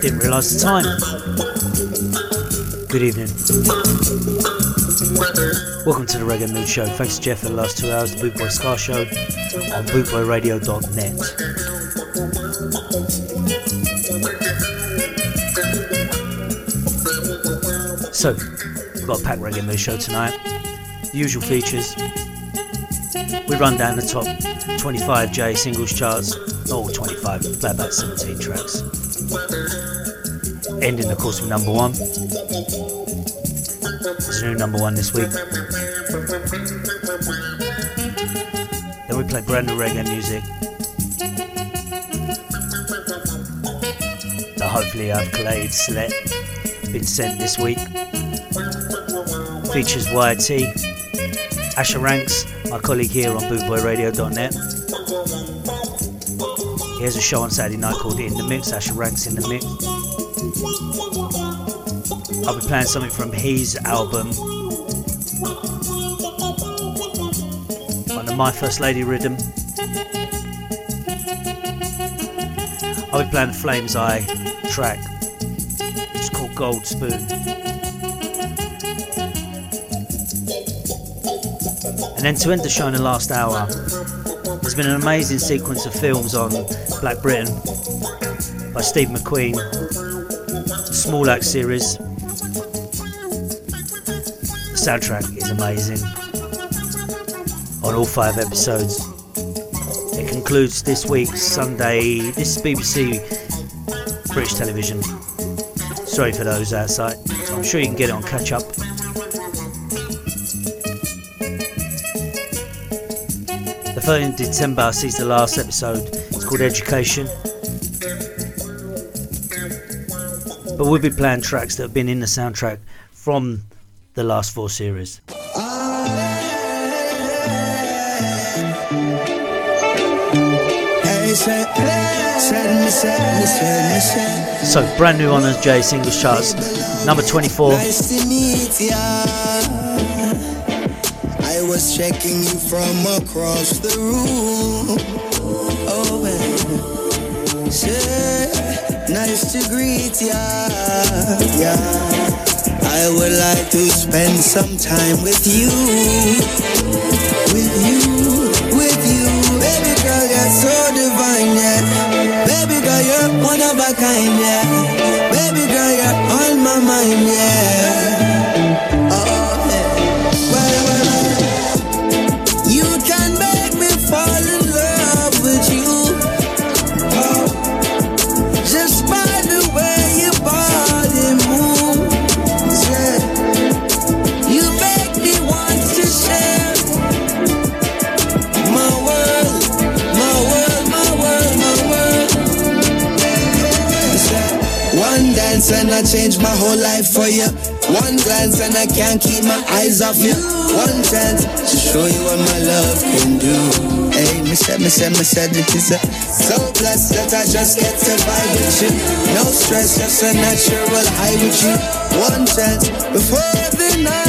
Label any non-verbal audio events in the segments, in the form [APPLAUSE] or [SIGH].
Didn't realise the time. Good evening. Welcome to the Reggae Mood Show. Thanks to Jeff for the last two hours, the Bootboy Scar Show on bootboyradio.net. So, we've got a packed Reggae Mood Show tonight. The usual features. We run down the top 25J singles charts, all 25, play about 17 tracks. Ending, of course, with number one. There's a new number one this week. Then we play brand new reggae music. That hopefully I've collated, select, been sent this week. Features YT, Asher Ranks, my colleague here on bootboyradio.net. He has a show on Saturday night called In the Mix, Asher Ranks in the Mix. I'll be playing something from his album on the My First Lady rhythm. I'll be playing the Flames Eye track. It's called Gold Spoon. And then to end the show in the last hour, there's been an amazing sequence of films on Black Britain by Steve McQueen, Small Axe series. The soundtrack is amazing on all five episodes. It concludes this week's Sunday. This is BBC British Television. Sorry for those outside. I'm sure you can get it on catch up. The 13th December sees the last episode. It's called Education. But we'll be playing tracks that have been in the soundtrack from the last four series. So, brand new on the J singles charts, number 24. Checking you from across the room. Oh, man. Say, nice to greet ya. Yeah. I would like to spend some time with you. With you, with you. Baby girl, you're so divine, yeah. Baby girl, you're one of a kind, yeah. I change my whole life for you. One glance and I can't keep my eyes off you. One chance to show you what my love can do. Hey, me said, me said, me said it is a so blessed that I just get to vibe with you. No stress, just a natural high with you. One chance before the night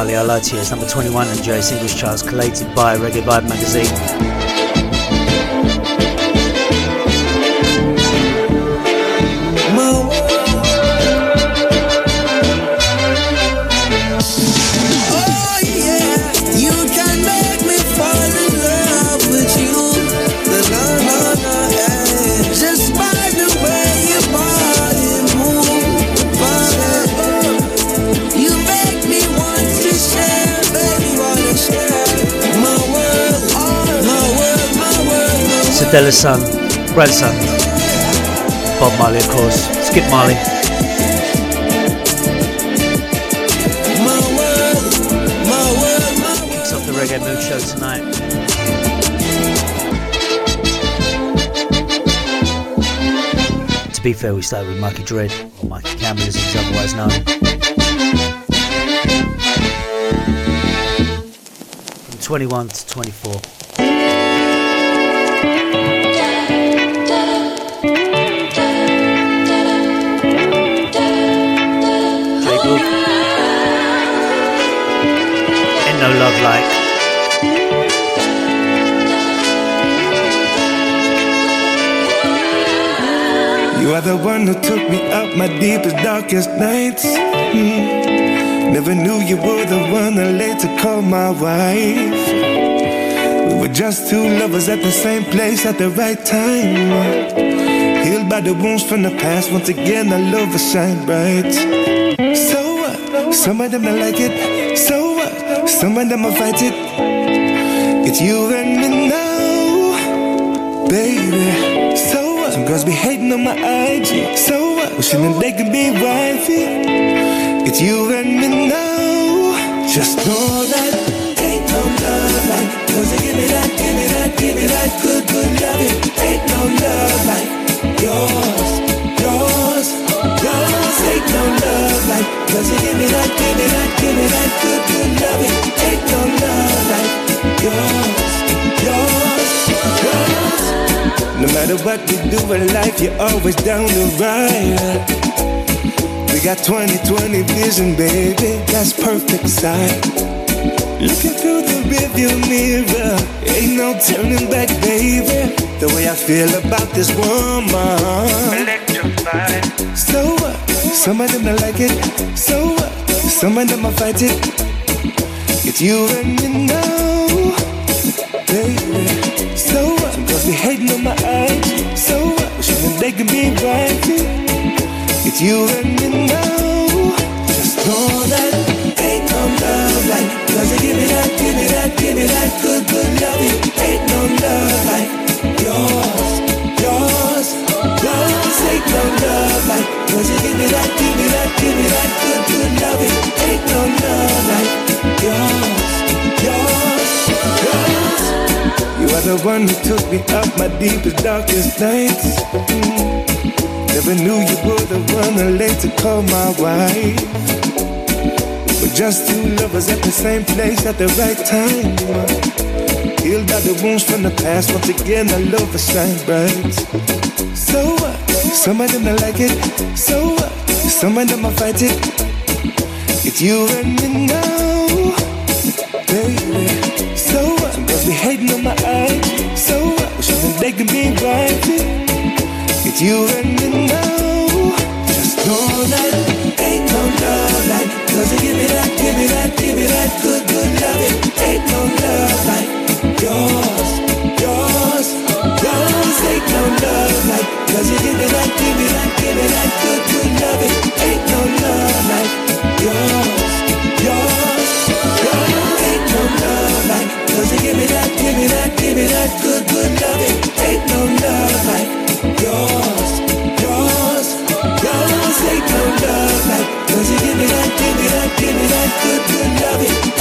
world. Skip Marley, I lied to you. It's number 21 in J singles charts, collated by Reggae Vibe magazine. Mandela's son, grandson, Bob Marley, of course, Skip Marley. Kicks off the Reggae Mood Show tonight. To be fair, we started with Mikey Dread, or Mikey Campbell as he's otherwise known. From 21 to 24. No love like. You are the one who took me out my deepest, darkest nights. Mm. Never knew you were the one I later called my wife. We were just two lovers at the same place at the right time. Healed by the wounds from the past. Once again, our love will shine bright. So, uh, some of them don't like it. So, some of them will fight it. It's you and me now, baby. So what? Some girls be hating on my IG. So what? Wishing that they could be wifey. It's you and me now. Just know that no love like. Cause give me that, give me that, give me that good, good loving. Ain't no love like yours, Cause give me that, give me that, give me that good, good loving. Ain't no love like yours, yours, yours. No matter what we do in life, you're always down the ride. We got 2020 vision, baby. That's perfect sight. Looking through the rearview mirror, ain't no turning back, baby. The way I feel about this woman, electrified. Some of them don't like it. So what? Some of them will fight it. It's you and me now, baby. So what? Some girls hating on my IG. So what? Wishing they be wifey. It's you and me now. Just know that ain't no love like. Cause give me that, give me that, give me that good, good loving. Ain't no love like Cause you give me that, give me that, give me that good, good loving. Ain't no love like yours, yours, yours. You are the one who took me out my deepest, darkest nights. Mm. Never knew you were the one I later called my wife. We're just two lovers at the same place at the right time. Healed by the wounds from the past. Once again, our love will shine bright. Some of them don't like it. So? Some of them will fight it. It's you and me now, baby. So what? Some be hating on my IG. So what? Wishing they can be wifey. It's you and me now. Just know that ain't no love like. Cause you give me that, give me that, give me that good, good loving. Ain't no love like Cause you give me that, give me that, give me that good, good loving. Ain't no love like yours, yours, yours. Ain't no love like. Cause you give me that, give me that, give me that good, good loving. Ain't no love like yours, yours, yours. Ain't no love like. Cause you give me that, give me that, give me that good, good loving.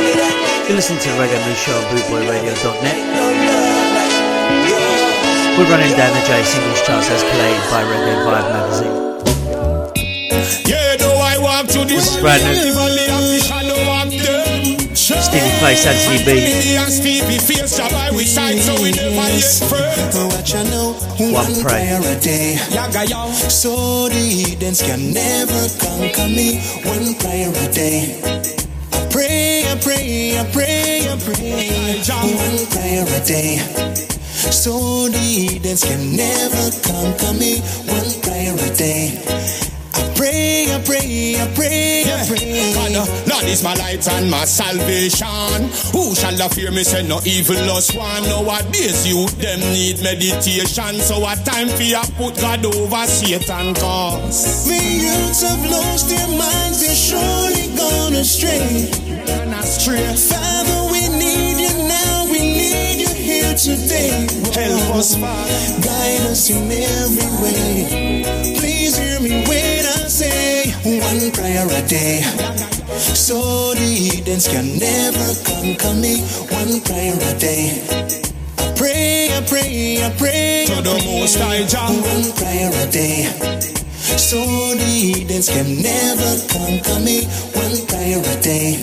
Me that, You're listening to the Reggae Mood Show on BootboyRadio.net. no love like yours. We're running down the J singles charts as played by Reggae Vibe magazine. Yeah, do I walk to This is brand new. Stevie Face, Anthony B. and Stevie Face, job I we side so we never yet friends. What you know, One prayer. a day. So the heathens can never conquer me. One prayer a day. I pray, I pray, I pray, I pray. One prayer a day. So the heathens can never conquer me. One prayer a day. Is my light and my salvation. Who shall I fear me? Say no evil lost one. Nowadays you them need meditation. So a time for you put God over Satan cause. The youths have lost their minds, they're surely gone astray. And astray. Father, we need you now, we need you here today. Help us, Father. Guide us in every way. Please hear me when I say one prayer a day. So the heathens can never conquer me. One prayer a day. I pray, I pray, I pray. To the Most High Jah. One prayer a day. So the heathens can never conquer me. One prayer a day.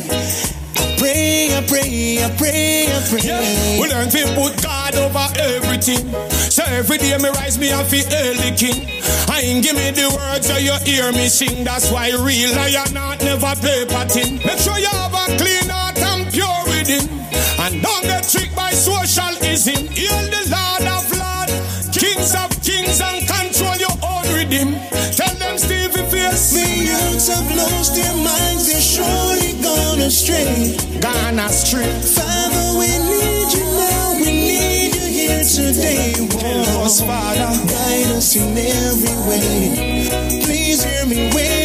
I pray, I pray, I pray, I pray. Yeah, we learn to put God over everything. So every day me rise me and feel the king. I ain't give me the words so you hear me sing. That's why real lion not never paper thin. Make sure you have a clean heart and pure within. And don't get tricked by socialism. Heal the Lord of Lords, Kings of Kings and control your own rhythm. Tell them Stevie Face. The youths have lost their minds, they're surely gone astray. Gone astray. Father, we need you now, we need you here today. Help us, Father. Guide us in every way. Please hear me when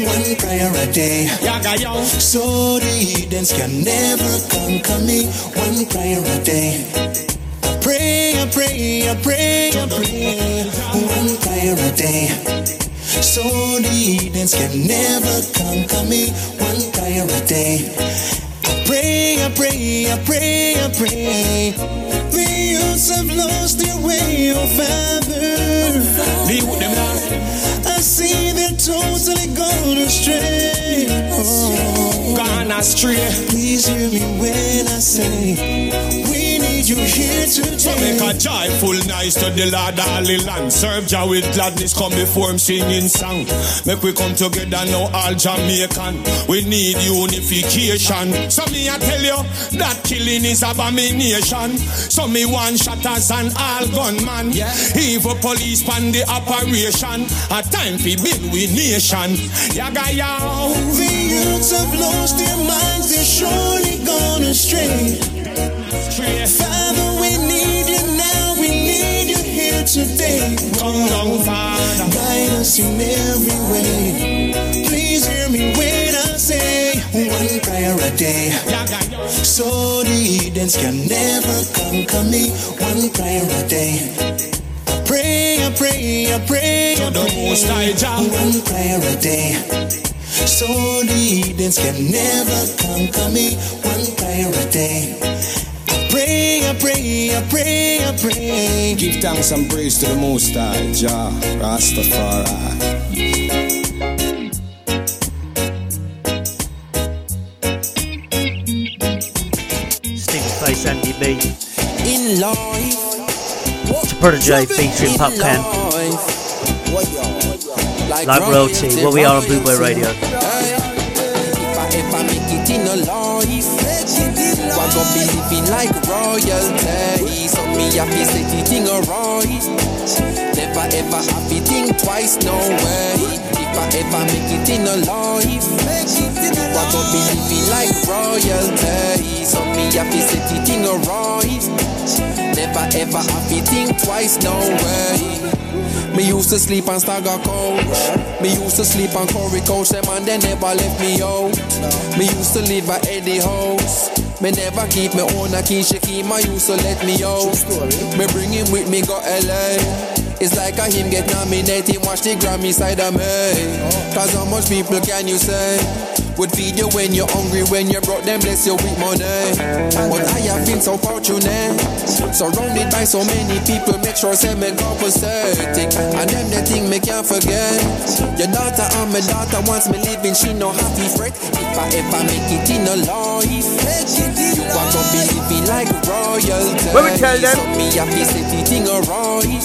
one prayer a day. So the heathens can never conquer me. One prayer a day. I pray, I pray, I pray, I pray. One prayer a day. So the heathens can never conquer me. One prayer a day. I pray, I pray, I pray, I pray. The youths have lost their way, oh Father. Them now. I see they're totally gone astray. Oh. Gone astray. Please hear me when I say we need you here So make a joyful nice to the Lord all the land. Serve Jah with gladness, come before him singing song. Make we come together now, all Jamaican. We need unification. So me I tell you that killing is abomination. So me one shatters and all gunman. Evil police pan the operation. A time fi build we nation. Yaga yow. The youths have lost their minds, they're surely gone astray. Father, we need you now, we need you here today. Come down, Father. Guide us in every way. Please hear me when I say one prayer a day. So the heathens can never conquer me. One prayer a day. Pray, I pray, I pray, To the Most High. Jah. One prayer a day. So the heathens can never conquer me. One prayer a day. I pray, I pray, I pray, I pray. Give thanks and praise to the Most High, Jah Rastafari. Sting Face Andy B. in life. It's a Protoje featuring Popcaan. Like, Like royalty, what we are on Bootboy Radio. Hey, if I make it in a life, I gonna be living like royalty. So me happy set it in a right. Never ever happy think twice, no way. If I ever make it in a life, I gonna be living like royalty. So me happy set it in a right. Never ever happy think twice, no way. Me used to sleep on Stagger Coach. Me used to sleep on Corey Coach. Them and they never left me out. Me used to live at Eddie House. Me never keep me own a key. She keep my used to let me out. Me bring him with me go LA. It's like a him get nominated. Watch the Grammy side of me. Cause how much people can you say? Would feed you when you're hungry, when you're broke, them bless you with money. But I have been so fortunate, surrounded by so many people, make sure say me go pathetic. And them the thing me can't forget. Your daughter and my daughter wants me living, she no happy fret. If I ever make it in a life, you are gonna be living like royalty. What we tell them? So me happy set it in a right.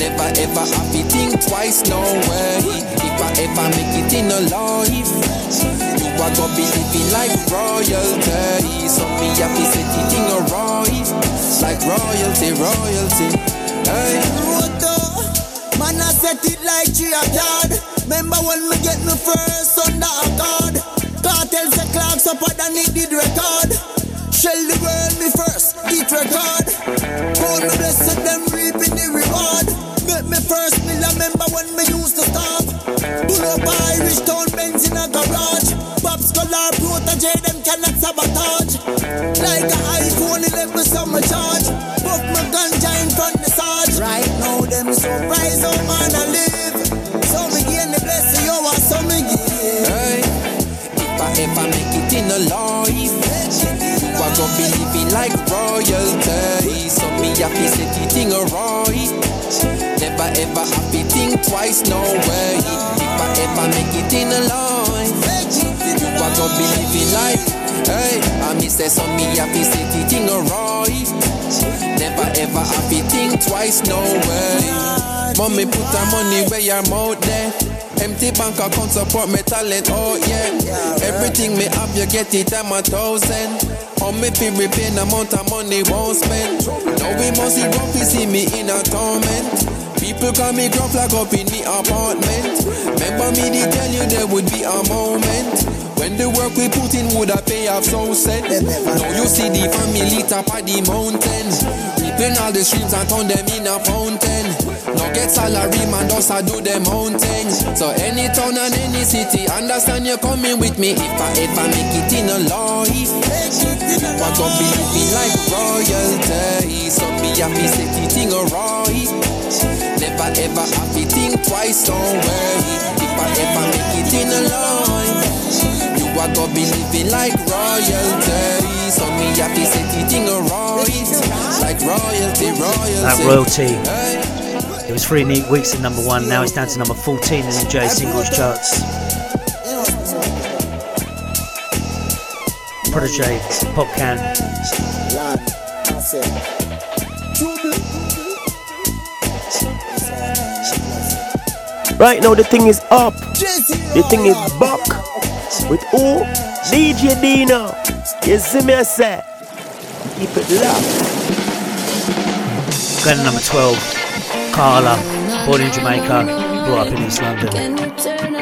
Never ever happy think twice, no way. If I make it in a life, you are gonna be living like royalty. So me happy set it in a right, like royalty, royalty. Hey. Man, I set it like tree of yard. Remember when me get me first under a card? Cartel say clocks up and it did record. Shell the world me first, eat record. Call me blessed, them reaping the reward. Make me first me remember when me. A Benz in a garage. Them. Like a iPhone 11, summer charge. My front the. Right now, them surprise, oh I live. So me blessing, yo, so me give. If I make it in a be living like royalty. So me happy set the thing right. Never ever happy think twice, no way. If I ever make it in a life, I gon' be living life. Hey, I miss that so me happy set the thing right. Never ever happy think twice, no way. Mommy put her money where your mouth there. Empty bank account support me talent, oh yeah. Everything me have, you get it, I'm a thousand. On me feel repay amount of money won't spend. Now we must see grumpy see me in a torment. People call me gruff like up in the apartment. Remember me, they tell you there would be a moment. When the work we put in would have pay off so set. Now you see the family top of the mountain. Reaping all the streams and turn them in a fountain. Now get salary man just a do them own things. So any town and any city, understand you coming with me. If I ever make it in a life, I gon' be living like royalty. So me happy set the thing right. Never ever happy think twice, don't worry. If I ever make it in a life, you are gonna be living like royalty. So me happy set the thing right. Like royalty, royalty. That royalty. Hey. It was three neat weeks at number one. Now it's down to number 14 in the J singles charts. Protoje, Popcaan. Right now the thing is up. The thing is back. With who? DJ Dino. You see me I say? Keep it locked. Going to number 12. Carla, born in Jamaica, brought up in East London.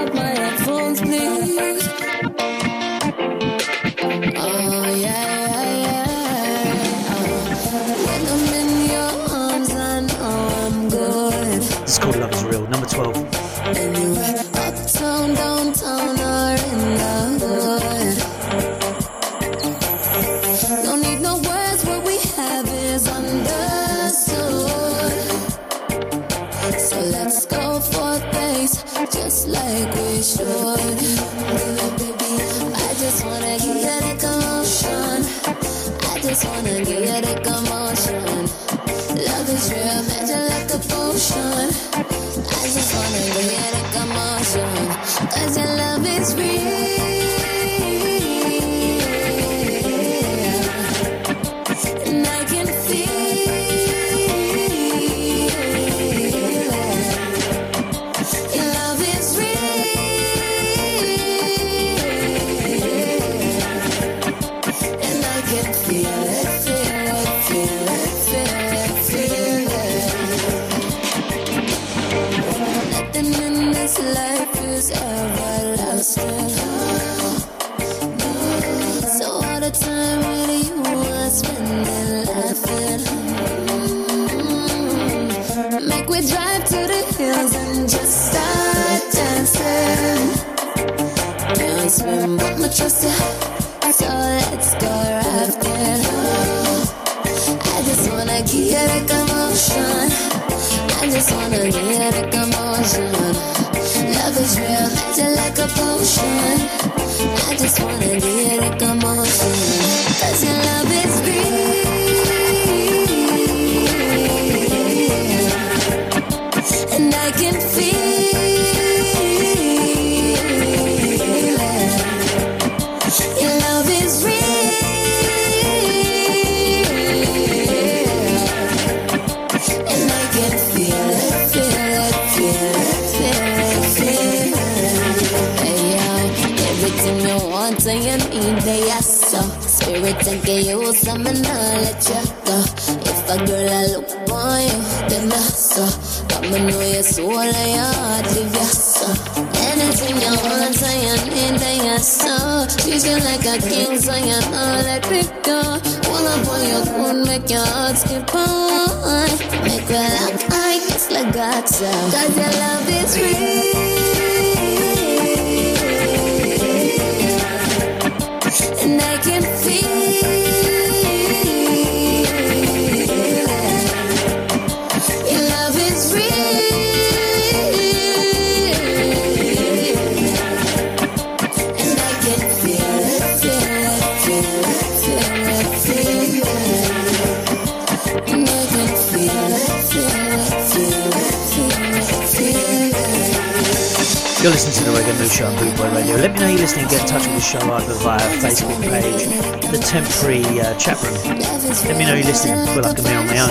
Chat room. Let me know you're listening. I feel like I'm here on my own.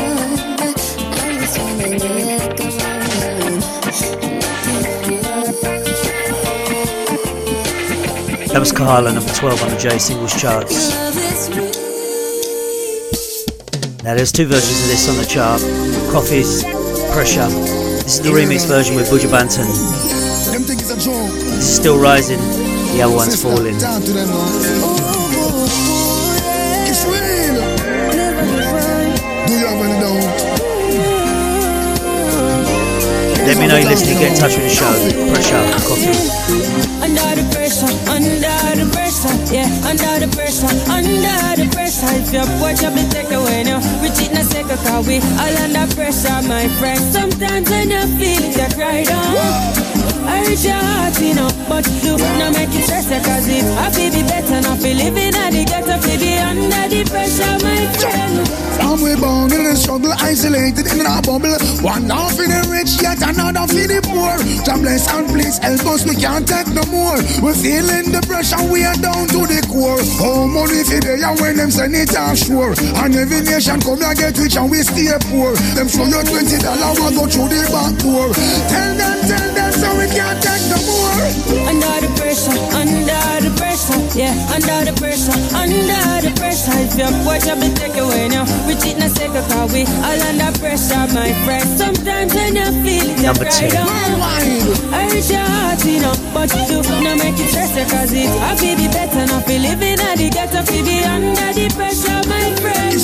That was Kahala, number 12 on the J singles charts. Now there's two versions of this on the chart. Koffee's Pressure. This is the remix version with Buju Banton. This is still rising. The other one's falling. Let me know you're listening. Get in touch with the show. Pressure, Koffee. Under the pressure, under the pressure, yeah, under the pressure, under the pressure. If your watch up the take away now, we cheat na second car we all under pressure, my friend. Sometimes when you feel it, you cry I reach your heart, you know, but do not make it stress, cause it happy be better, not be living at the ghetto, fi be under the pressure, my friend. Some we born in a struggle, isolated in a bubble. One half in the rich, yet another for the poor. God bless and please help us, we can't take no more. We're feeling the pressure, we are down to the core. Oh, money for the and when them send it offshore. And every nation come and get rich and we stay poor. Them show you twenty dollar, we go through the back door. Tell them, tell them, so we can't take no more. Under the pressure, under the pressure, yeah, under the pressure, under the pressure. If your watch up and take away now, we cheat na second car we all under pressure, my friend. Number cry 10. down. I reach your heart, you know, but do make it stress you, cause it happy be better, not be living at the ghetto, fi be under the pressure, my friend.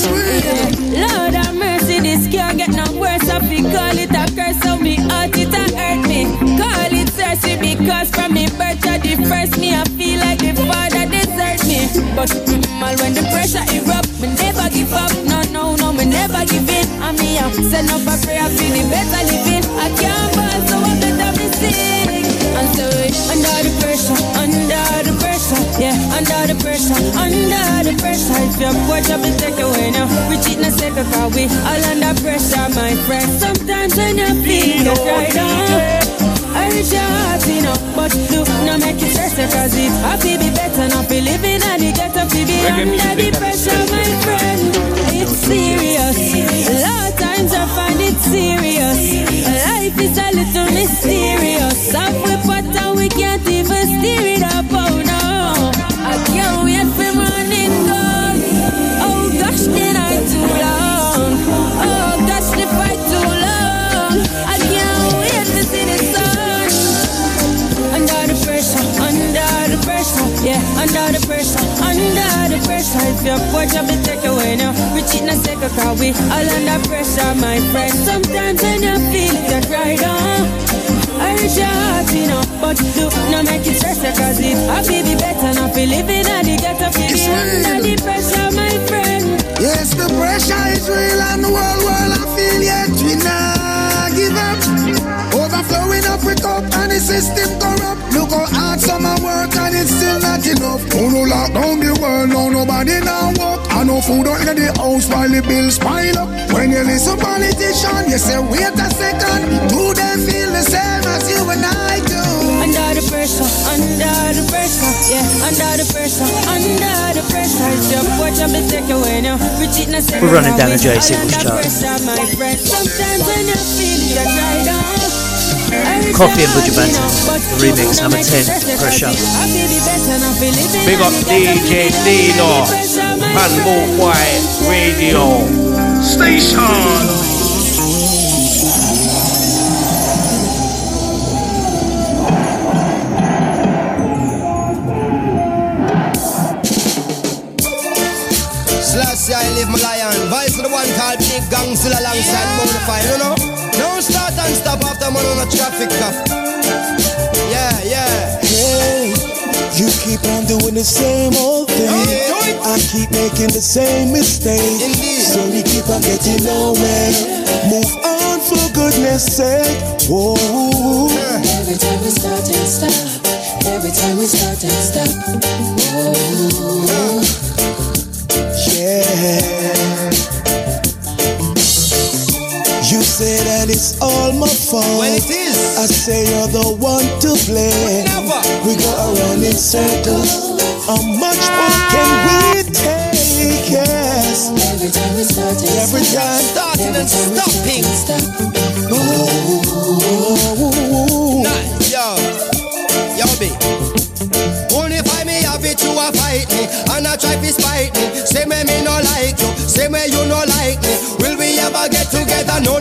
Yeah. Lord have mercy, this can't get no worse. I feel call it a curse, so me heart it a hurt me. Call it thirsty because from me birth to the first me, I feel like the father desert me. But mm, all when the pressure erupt, me never give up. Never give. I me up, send up a prayer for the better living. I can't ball, so I better me sing. And so it under the pressure, under the pressure, yeah, under the pressure, under the pressure. If your watch up and take away now, we cheat na second car we all under pressure, my friend. Sometimes when you feel you cry down. I reach your heart, you know, but do not make it stress cause it happy be better, not be living at the ghetto, be be under the pressure, my friend. It's serious. A lot of times I find it serious. Life is a little mysterious. Up we pot and we can't even steer it up, oh no. I can't wait for morning come. Oh gosh, did I too long? Oh gosh, the fight too long. I can't wait to see the sun. Under the pressure, under the pressure, yeah, under the pressure, under the pressure. If your watch up and take away now, we cheat na second car we all under pressure, my friend. Sometimes when uh, you feel it, you cry down. I reach your heart, you know, but do not make it stress cause it happy be better, not be living at the ghetto, It's under the pressure, my friend. Yes, the pressure is real and the world, world I feel yet we not give up. Overflowing up with up and the system corrupt. Look how hard some work and it's still not enough. Oh no lock down the world, no nobody now walk. I no food out in the house while the bills pile up. When you listen politician, you say wait a second. Do they feel the same as you and I do? Under the pressure, under the pressure, yeah, under the pressure, under the pressure. It's your watch up and take away now. We cheat na second We're running down we the J all singles chart. pressure, my friend. Sometimes when you feel you cry down. I reach Koffee and Buju Banton, the remix number 10, Pressure. Big up DJ Dino, Handball White Radio Station. I live my lion. Voice of the one called Big Gang still alongside Bonafide, you know? Man on a traffic cop. Yeah, yeah. Hey, you keep on doing the same old thing. Oh, I keep making the same mistake. So we keep on getting nowhere. Move on for goodness sake. Whoa. Every time we start and stop. Every time we start and stop. Whoa. Yeah. Say that it's all my fault. Well, it is. I say you're the one to blame. Never. We go around in circles. How much more can we take? Yes. Every time we start and Every time. Starting and stopping. Ooh. ooh, ooh. Nah, yo, yo, be. Only find me have it, you a fight me, and I try to spite me. Say me me no like you, say me you no like me. Will we ever get together?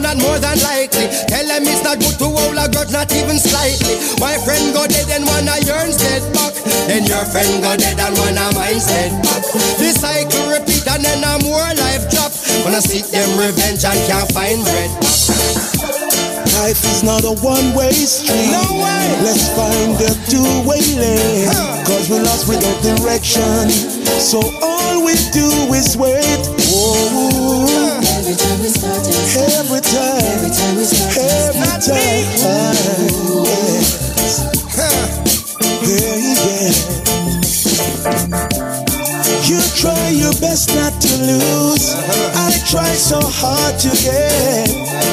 No, not more than likely. Tell them it's not good to hold a grudge, not even slightly. My friend go dead and one of yours dead back. Then your friend go dead and one of mine's dead back. The cycle repeat and then a more life drop. I seek them revenge and can't find bread. Life is not a one-way street. No way. Let's find a two-way lane. Cause we lost without direction. So all we do is wait. Whoa. Every time we start and stop. Every time. Every time we start and Every stop. time. Yes. Yeah, yeah. You try your best not to lose. Uh-huh. I try so hard to get.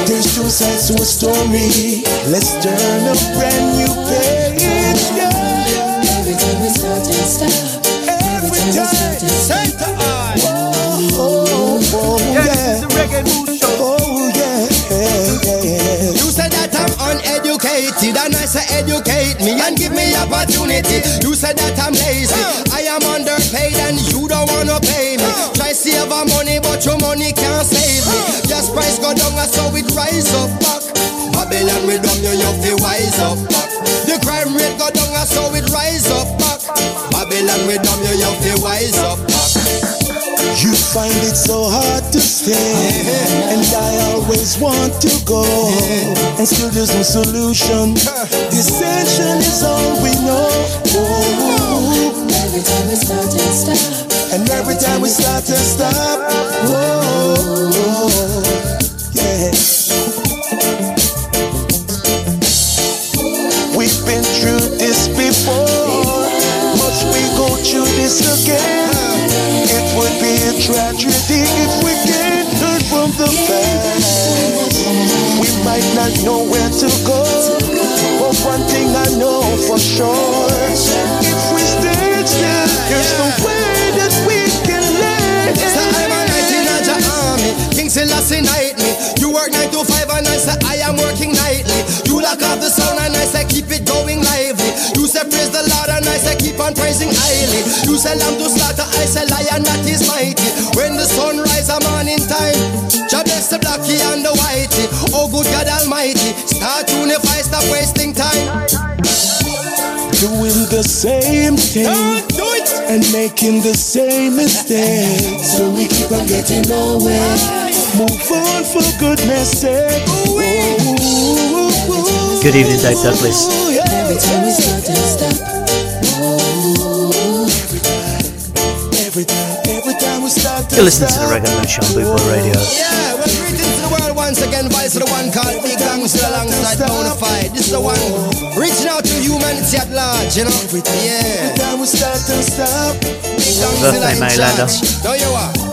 There's two sides to a story. Let's turn a brand new page. Yeah. Every time we start and stop. Every Every time we time. start and uneducated and I say educate me and give me opportunity. You said that I'm lazy, I am underpaid and you don't wanna pay me. Try save our money but your money can't save me. Gas price go down so it rise up back. Babylon we dumb you, you feel wise up back. The crime rate go down so it rise up back. Babylon we dumb you, you feel wise up back. You find it so hard to stay, and I always want to go, and still there's no solution. Dissension is all we know. Oh, Every time we start and stop. and every time we start to stop, oh, yeah. We've been through this before, must we go through this again? Tragedy if we can't learn from the past. We might not know where to go, but one thing I know for sure: if we stay still, there's no way that we can. So I'm. King Selassie knight me. You work nine to five and I say I am working nightly. You lock off the sound and I say keep it going lively. You say praise the Lord and I say keep on praising highly. You say lamb to slaughter, I say lion that is mighty. Morning time, Jah bless the blacky and the whitey. Oh good God Almighty, start unify, stop wasting time. Doing the same thing Do it. and making the same mistake. So we keep on getting nowhere. Move on for goodness sake. Good evening, Dave Douglas. Every time we start and stop. Every time, every time we start to You're listening to the stop. Reggae Mood Show on Boot Boy Radio. Yeah, well, greetings to the world once again. Vice of the one called Big Gang still alongside Bonafide. This is the one reaching out to humanity at large, you know? Yeah. Every time we start to stop. Big Gang Birthday, still in May charge. Lander. No, you are.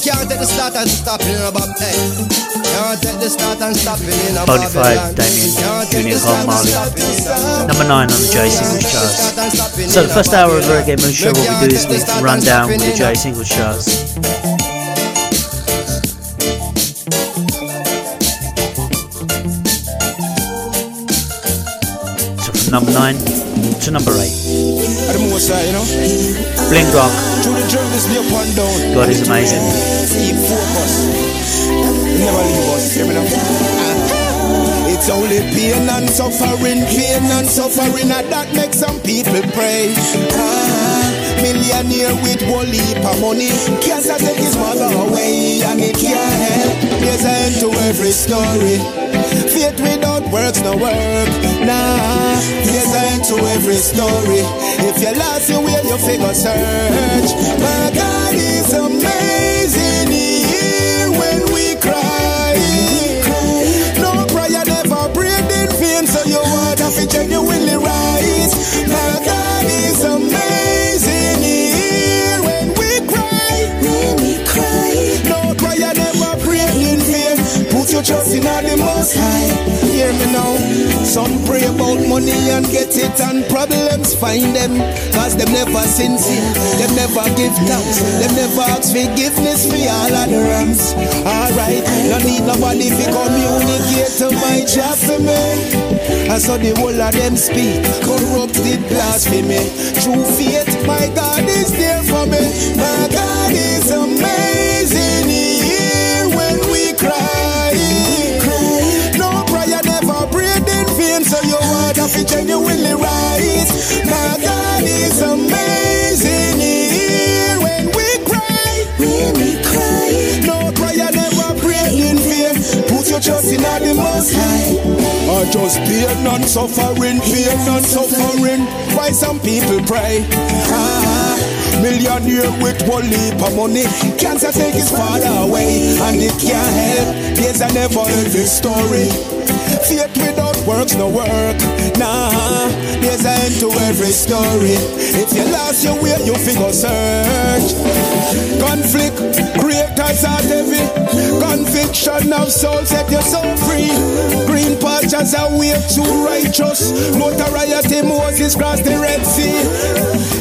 Can't take the start and stop in a bab. Hey. Can't take the start and stop in a Bonafide, Babylon. Damian, Junior Hall Marley. stop it in a- Number 9 on the J Singles charts. So the first hour of the Reggae Mood Show, what we do is we run down with the J Singles charts. So from number 9 to number 8. At the most, you know, Bling Rock, through the journeys be up and down. God is amazing. Keep. Never leave us, hear me now? Ah. It's only pain and suffering, pain and suffering, and that makes some people pray. Ah, millionaire with one heap of money. Cancer take his mother away and it can't help. There's an end to every story. Faith without works no work. Nah, there's end to every story. If you lost your way, you figure search. My God is amazing. He hear when we cry. No prayer never prayed in vain, so you want to genuinely rise. Now. Some pray about money and get it, and problems find them. Cause them never sincere, them never give thanks, them never ask forgiveness for all wrongs. Alright, no need nobody to communicate to my job for me. I saw the whole of them speak, corrupted blasphemy. True faith, my God is there for me. My God is amazing. To genuinely right. My God is amazing. He hear when we cry. When we cry. No prayer never prayed in vain. Put your trust in the Most High. Or just pain and suffering, pain and suffering. Why some people pray? Ah, millionaire with one leap of money. Cancer take his father away, and it can't help. There's a never ending story. Works no work. Nah, there's an end to every story. If you lost your way, you figure search. Conflict, creators are heavy. Conviction of soul set your soul free. Green patches are way too righteous. Notoriety Moses crossed the Red Sea.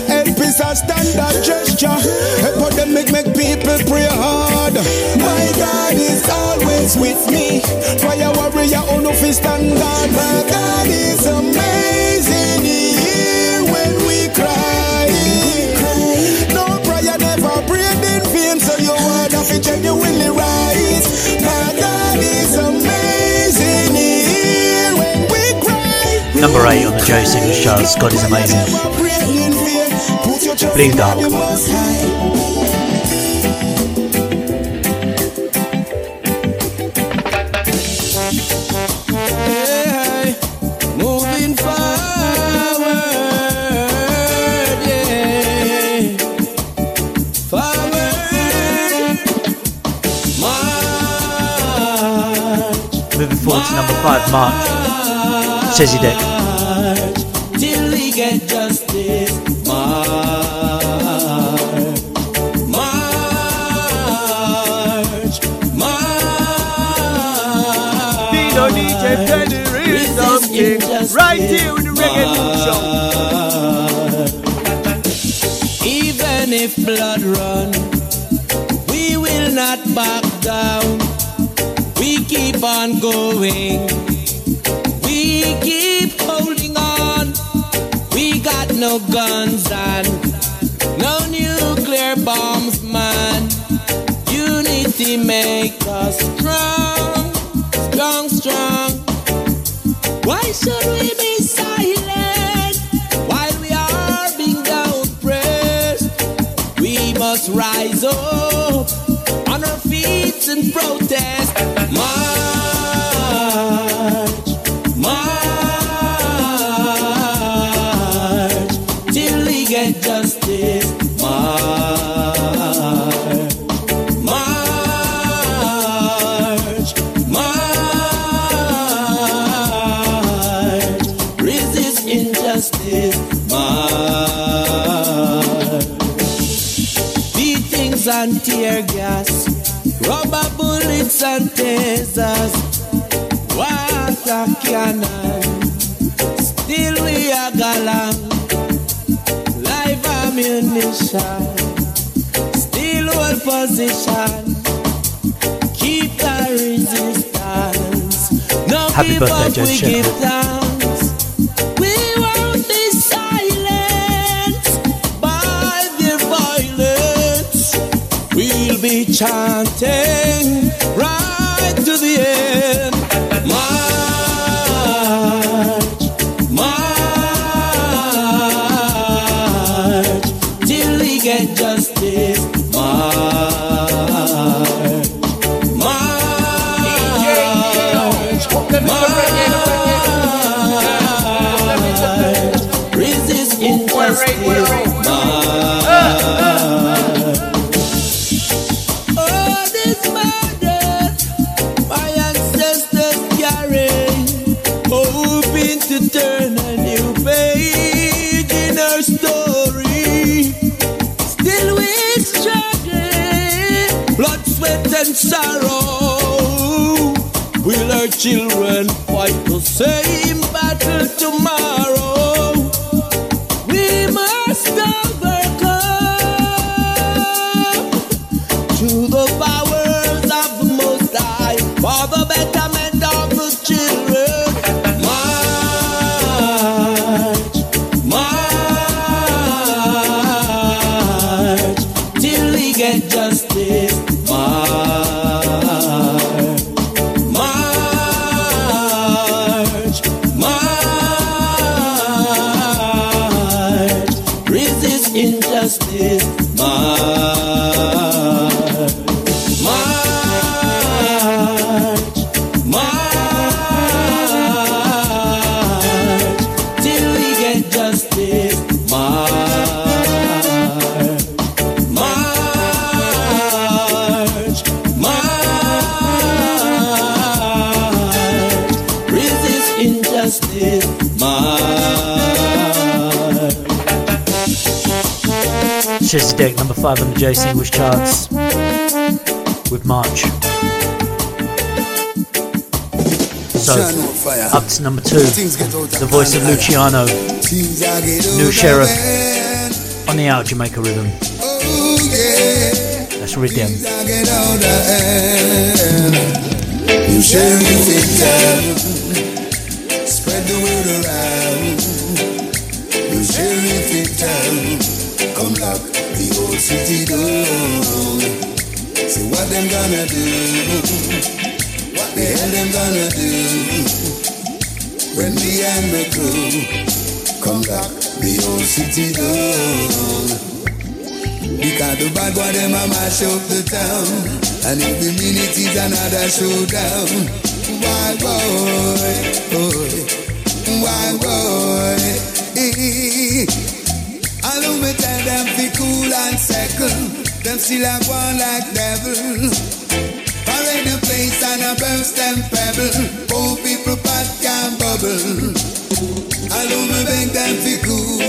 Is a standard gesture. Epidemic make people pray hard. My God is always with me. Fire warrior on no fist and God. My God is amazing. He when we cry. No prayer never prayed in vain, so you want to genuinely rise. My God is amazing. He when we cry. Number 8 on the Joe Singles charts. God is amazing. Dark. Moving forward, yeah. Forward, Moving forward to number 5, March. Says he did. Blood run, we will not back down. We keep on going. We keep holding on. We got no guns and no nuclear bombs, man. Unity make us strong, strong, strong. Why should we be silent rise up on our feet and protest. March, tasers, water cannon. Still we are galang, live ammunition. Still hold position, keep the resistance. No Happy give birthday, up, we give. Children five on the J Singles charts with March. So, up to number two, the voice of Luciano, new sheriff on the Out Jamaica rhythm. That's Rhythm. You share city down. See what them gonna do? What the hell them gonna do? When me and my crew come back, the old city down. Because the bad boy them a mash up the town And every minute is another showdown Why boy, boy, why boy eh. Allow me tell them be cool and second Them still a go like devil Parade the place and a burst them pebble Poor people pot can bubble Allow me beg them be cool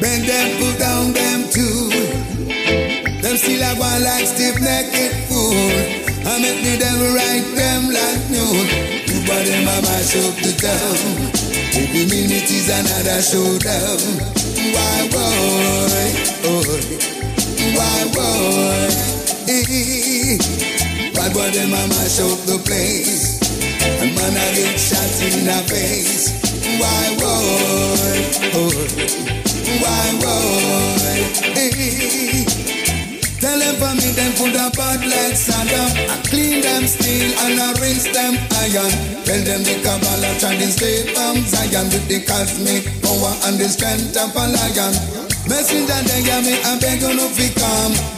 Beg them put down them too them still a go like stiff necked fool. I make the devil right them like noon. You bought them a mash up the town. Every minute is another showdown. Why boy, oh, boy, why boy them a mash up the place. And man I get shot in the face. Why boy, oh, why boy. Tell them for me, them put a pot like Saddam. I clean them steel and I rinse them iron. Tell them the Kabbalah trading straight from Zion with the cosmic power and the strength of a lion. Messenger, they hear me, I beg you no fi come.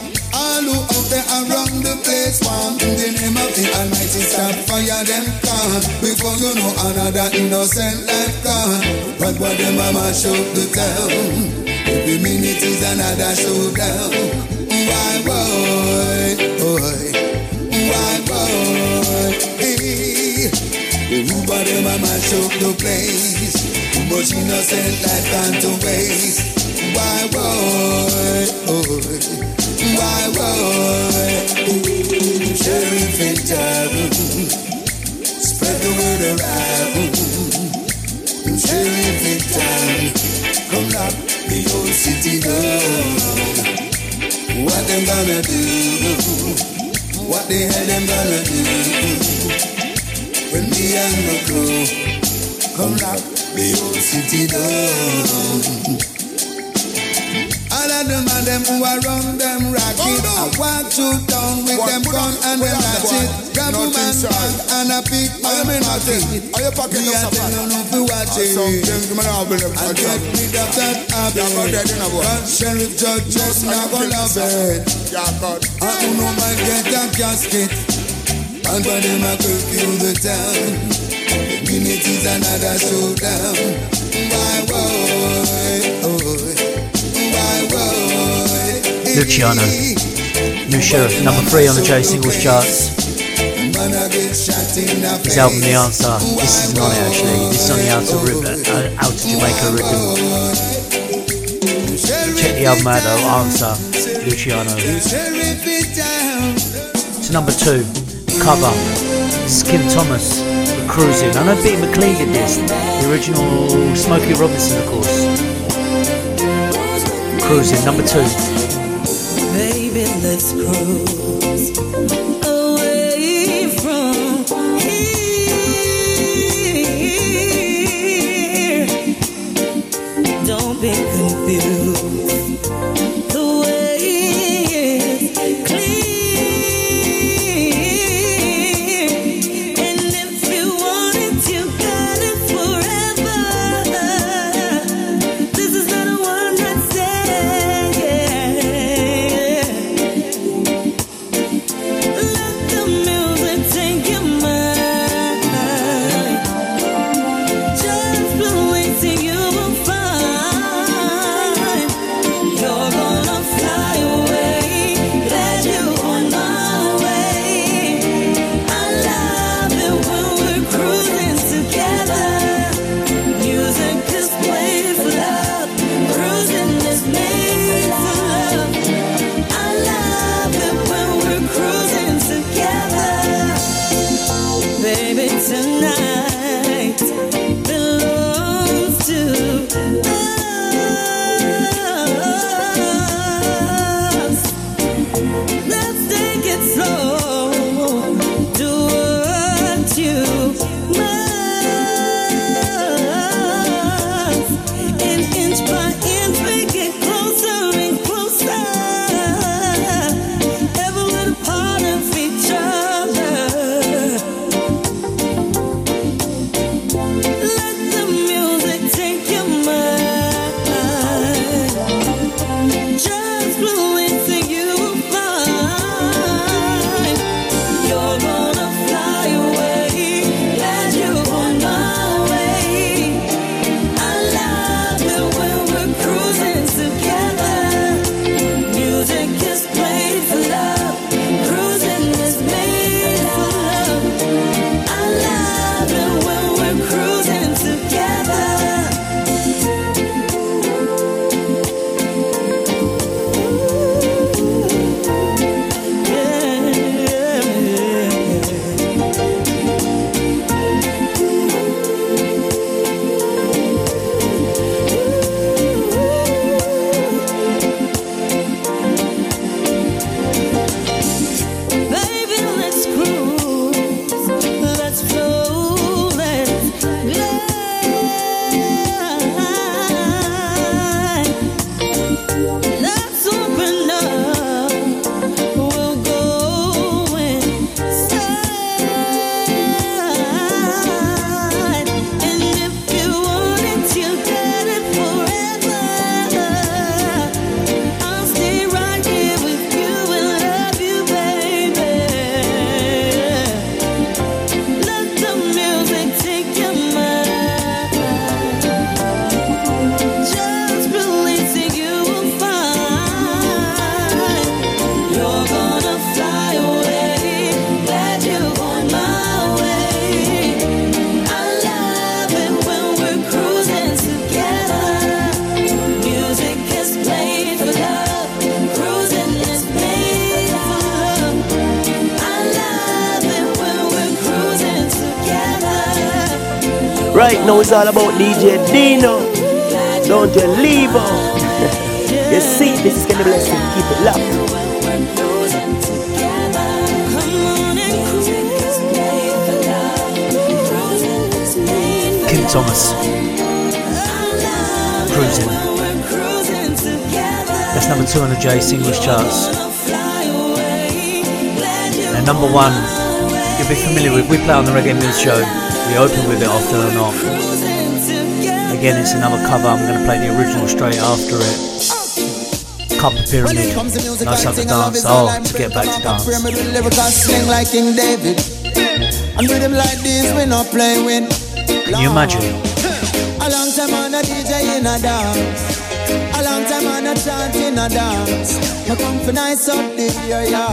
There around the place warm In the name of the Almighty stop fire them can Before you know another innocent life gone But what them a mash up the town Every minute is another showdown. Why boy, boy, why boy? Eh. Who but them a mash up the place? Too much innocent life gone to waste Boy, boy spread the word around. Come lock the old city. What gonna do? What the hell gonna do? When crew come the old city down. Of them and them who are run them racket. I walk through town with them gun and them hatchet. Grab a man bag and a pick my pocket. Are you Me a tell you no fi watch it. And get rid of that habit. Cause sheriff judge just not gonna love it. And who no man get a casket. And for them I curfew the town. Minute is another showdown. Why, why, Luciano, new sheriff, number three on the J singles charts. His album The Answer. This isn't it actually. This is on the Outer, uh, Outer Jamaica Rhythm. Check the album out though. Answer. Luciano. To number two, cover. Kim Thomas. The Cruising. I know Beatty McLean did this. The original Smokey Robinson, of course. Cruising. Number two. Baby, let's cruise. It's all about DJ Dino. Don't you leave out. [LAUGHS] you see, this is gonna bless you. Keep it locked. Kim Thomas. Cruising. That's number two on the J singles charts. And number one, you'll be familiar with. We play on the Reggae Mood Show. We open with it often and off. Again, it's another cover. I'm going to play the original straight after it. Cup of Pyramid. No such dance. Oh, to get back to dance. like King David. And with him like this, we not play with. Can you imagine? A long time on a DJ in a dance. A long time on a chant in a dance. Me come for nice up the area.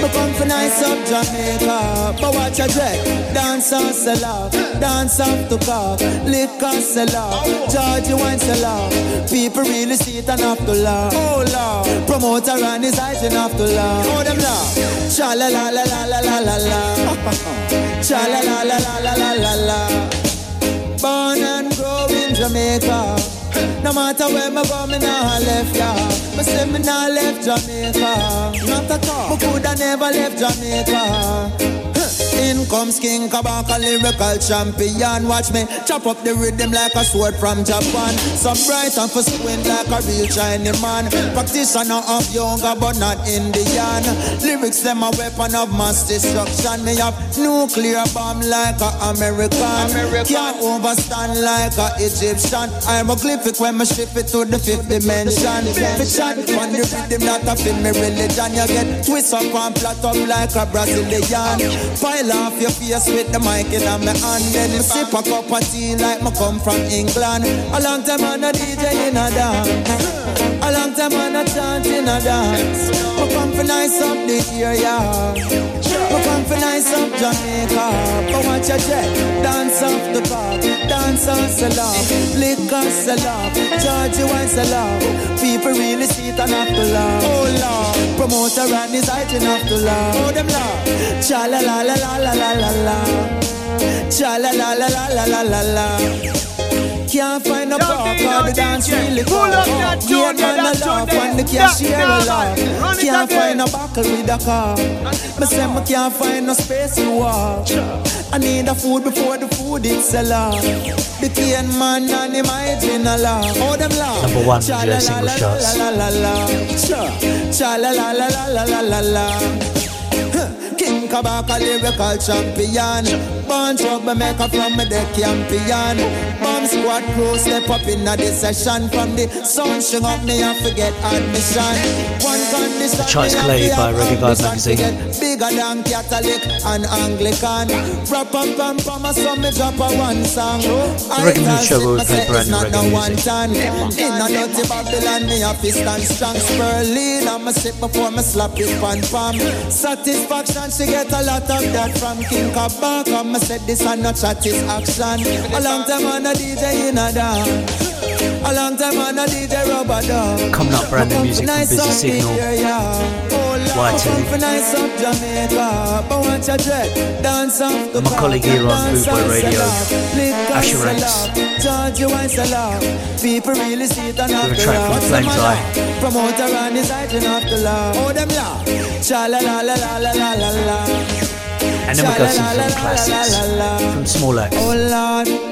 Me come for nice up Jamaica. But watch a dread. Dance on sell off. Dance off to cock. Liquor sell off. Georgie wine sell off. People really see it and have to laugh. Oh Lord. Promoter and his eyes and have to laugh. Oh them laugh. Cha la la la la la la la la. Cha la la la la la la la la. Born and grow in Jamaica. No matter where me go, me nah left ya. Me say me nah left Jamaica. Not at all. Me coulda never left Jamaica. In comes King Kabaka, lyrical champion. Watch me chop up the rhythm like a sword from Japan. Some bright and for squint like a real Chinese man. Practitioner of yoga, but not Indian. Lyrics them a weapon of mass destruction. Me have nuclear bomb like a American. Can't overstand like a Egyptian. I'm a glyphic when me shift it to the fifth dimension. Fiction on the rhythm that a me religion. You get twist up and flat up like a Brazilian. Pile off your face with the mic in my hand. Then sip a cup of tea like me come from England. A long time on a DJ in a dance. A long time on a chant in a dance. Me come for nice up the area. Me come for nice up Jamaica. But watch your jet. Dance off the bar. Dance on off. Liquor off. Georgie wine off. People really see it and have to laugh. Oh Lord. Promoter and his height enough to laugh. Oh them laugh. Cha la la la la la la la la. Cha la la la la la la la la. Can't find a park or the dance really far. Yeah, man, a laugh and the cashier a laugh. Can't find a buckle with a car. Me say me can't find no space to walk. I need a food before the food it's a laugh. The cane man and him hygiene a laugh. Oh, them laugh. Number one Cha DJ la single la la charts. La la la la. Cha cha la la la la la la la la. King Kabaka lyrical champion Born troublemaker from me the champion Bomb squad crew step up in a this session From the sound string up me and forget admission. One condition Charts me have collated to by Reggae Vibe magazine. Bigger than Catholic and Anglican. Rap up and pam so me drop a one song. The Reggae Mood Show will play brand new reggae one music. In a dirty Babylon me a fist and strong. Sperlin I'ma sit before me slap it pan pam. Satisfaction she get a lot of that from King Kabaka. Me said this and not chat is action. A long time on a DJ in a. A long time on a DJ rubber dog. Coming up, brand new music from Busy Signal. YT. Nice My colleague here on Bootboy Radio, Assurance. Charge a. People really see it the track from Flames the. Oh, them. Cha la la la la la la la. And then we got some classics from Small Axe. Oh, Lord.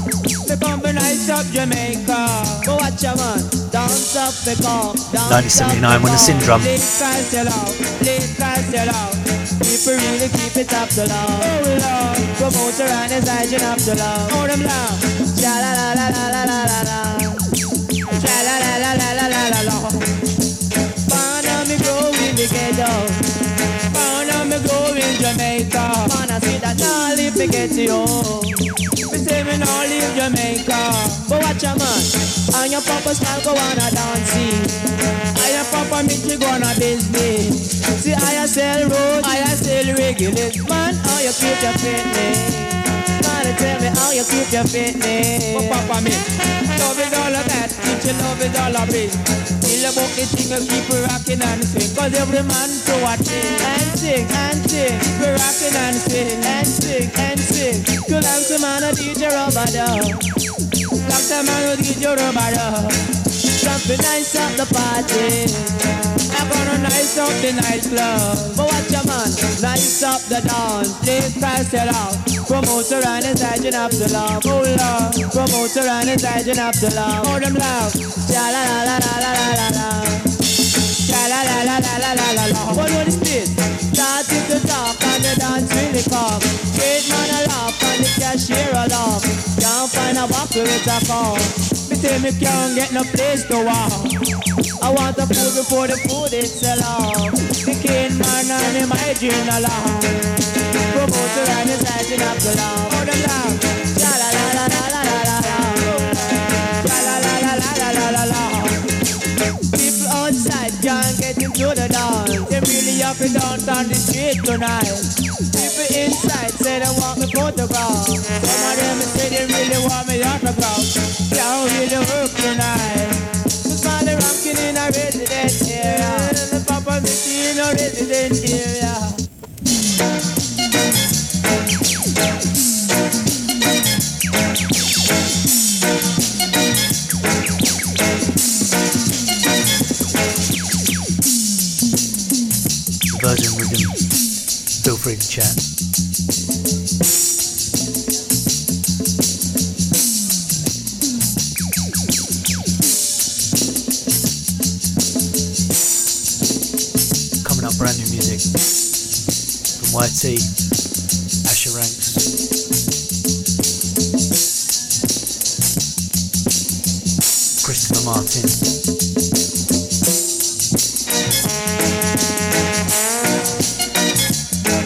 We come to nice up Jamaica. Go watch your man. Dance up the cork. 1979 when the Syndrome. Play cry, sell out. Play cry, sell out. People really keep it up to love. Oh Lord, promoter and his agent up to love. Oh them love. Sha la la la la la la la la. Sha la la la la la la la la. Found on me grow in the ghetto. Found on me grow in Jamaica. Man, I see that now live to get to you. Say me now leave Jamaica. But watch a man. And your papa style go on a dancing. I your papa meet you go on a business. See I sell road, I sell regulars. Man, how you keep your fitness? Man, tell me how you keep your fitness. But papa me, love is all of that. Teach you love is all of it. Feel about the thing and keep rocking and swing. Cause every man to watch it and sing and sing. It rocking and sing and sing and sing. Good long to man a DJ rubber dub. Long time man a DJ rubber dub. Jumping nice up the party. I'm gonna nice up the nightclub. But watch your man, nice up the dance. Please pass it out. Promoter and his agent up to love. Oh love. Promoter and his agent up to love. Oh them love. Cha la la la la la la la. Cha La la la la la la la la. What what is this? Starting to talk and the dance really come. Great man a laugh and the cashier a laugh. Can't find a buckle with a call say me can't get no place to walk. I want the food before the food is out. The king man and him I dream along. Promoter and his lighting up the law. Oh, the law. La la la la la la la la. La la la la la la la la. People outside can't get into the dance. They really on the street tonight. People inside say they want the photograph. Some of them down with the work tonight. In a here. In a here. From YT, Asher Ranks, Christopher Martin.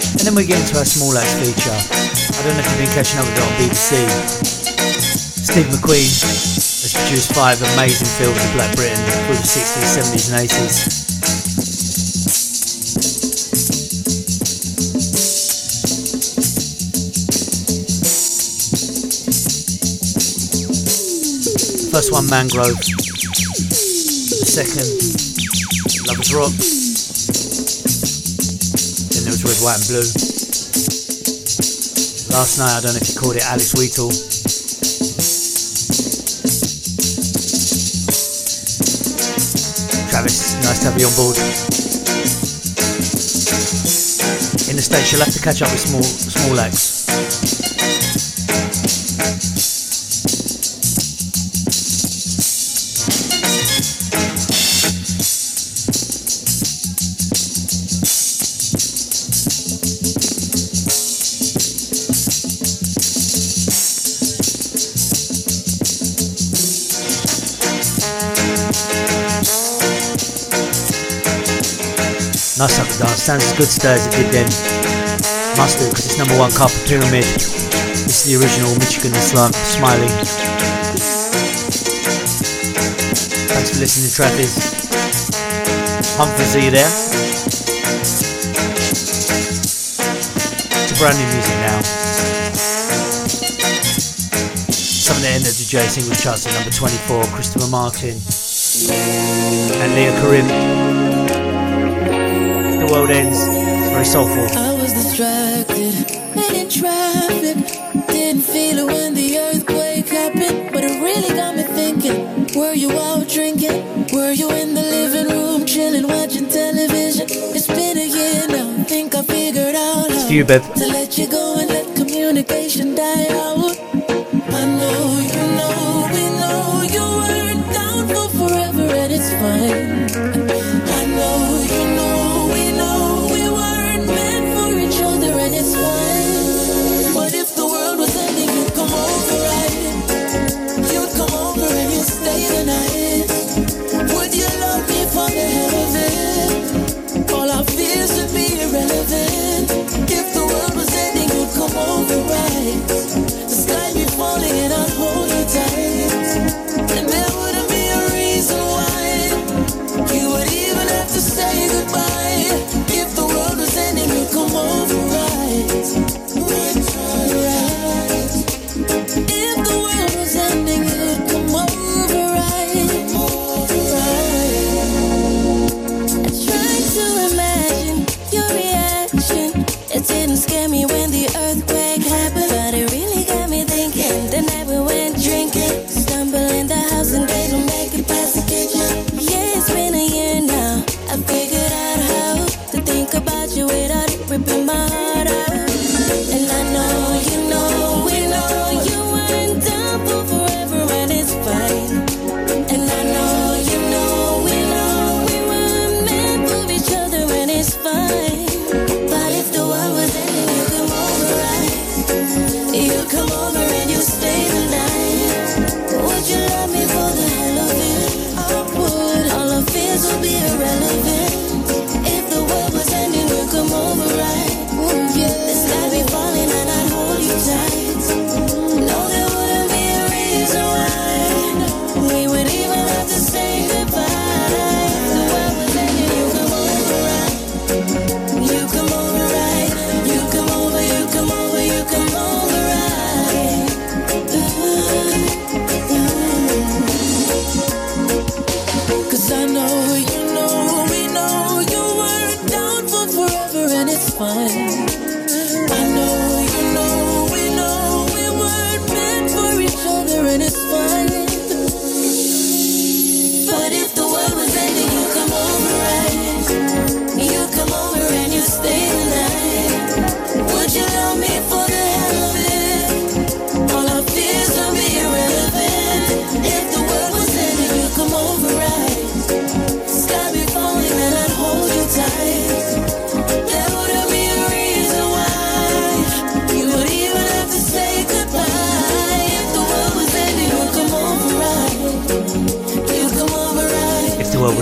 And then we get into our Small Axe feature. I don't know if you've been catching up with it on BBC. Steve McQueen has produced five amazing films of Black Britain through the 60s, 70s, and 80s. First one, Mangrove. Second, Lovers Rock. Then there was Red, White, and Blue. Last night, I don't know if you called it Alex Wheatle. Travis, nice to have you on board. In the States, you'll have to catch up with small, small axe. Up the dance, sounds as good as it did then. Must do, because it's number one Carpet Pyramid. This is the original Michigan Islam Smiley. Thanks for listening, Travis. Humphreys, are you there? It's brand new music now. Something that ended the J singles charts at number 24, Christopher Martin and Leah Karim. World ends. It's very soulful. I was distracted in traffic. Didn't feel it when the earthquake happened, but it really got me thinking. Were you out drinking? Were you in the living room chilling, watching television? It's been a year now. Think I figured out how for you, babe. to let you go and let communication die out.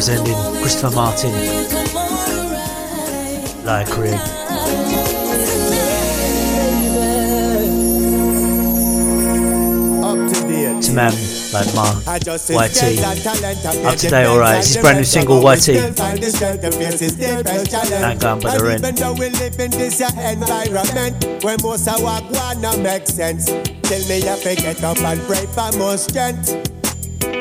Was ending. Christopher Martin, like Craig. To man like Ma, YT. Up to date, alright. This is brand new single, YT. Ain't going but the rent. Even though we live in this uh, environment where most of what wanna make sense, tell me if I get up and pray for more strength.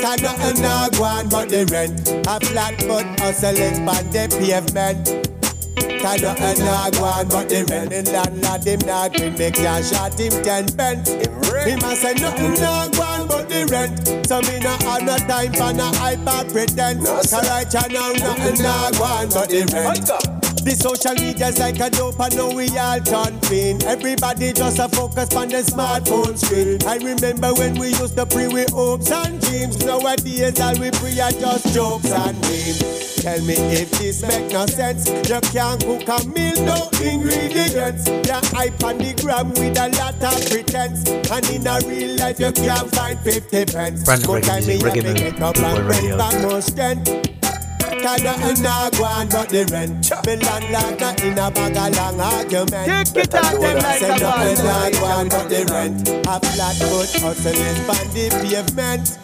Can nothing not go on but the rent. A flat foot hustling on the pavement. Can nothing not go on but the rent. The landlord him not green, me can shot him ten pence. He must say nothing not go on but the rent. So me not have no time for no hyper pretense. Cause right now nothing not go on but the rent. The social media's like a dope and now we all turn fiend. Everybody just a focus on the smartphone screen. I remember when we used to pray with hopes and dreams. Nowadays all we pray are just jokes and memes. Tell me if this make no sense. You can't cook a meal, no ingredients. You hype on the gram with a lot of pretense. And in a real life you can't find 50 pence. Brand new Good reggae music, reggae to mood, get up Boot and Boy break Radio. back more strength. Cause nothing not go on but the rent Me landlord not in a bag of long argument. Take it out them like a not ball. go on but the rent A flat foot hustling on the pavement.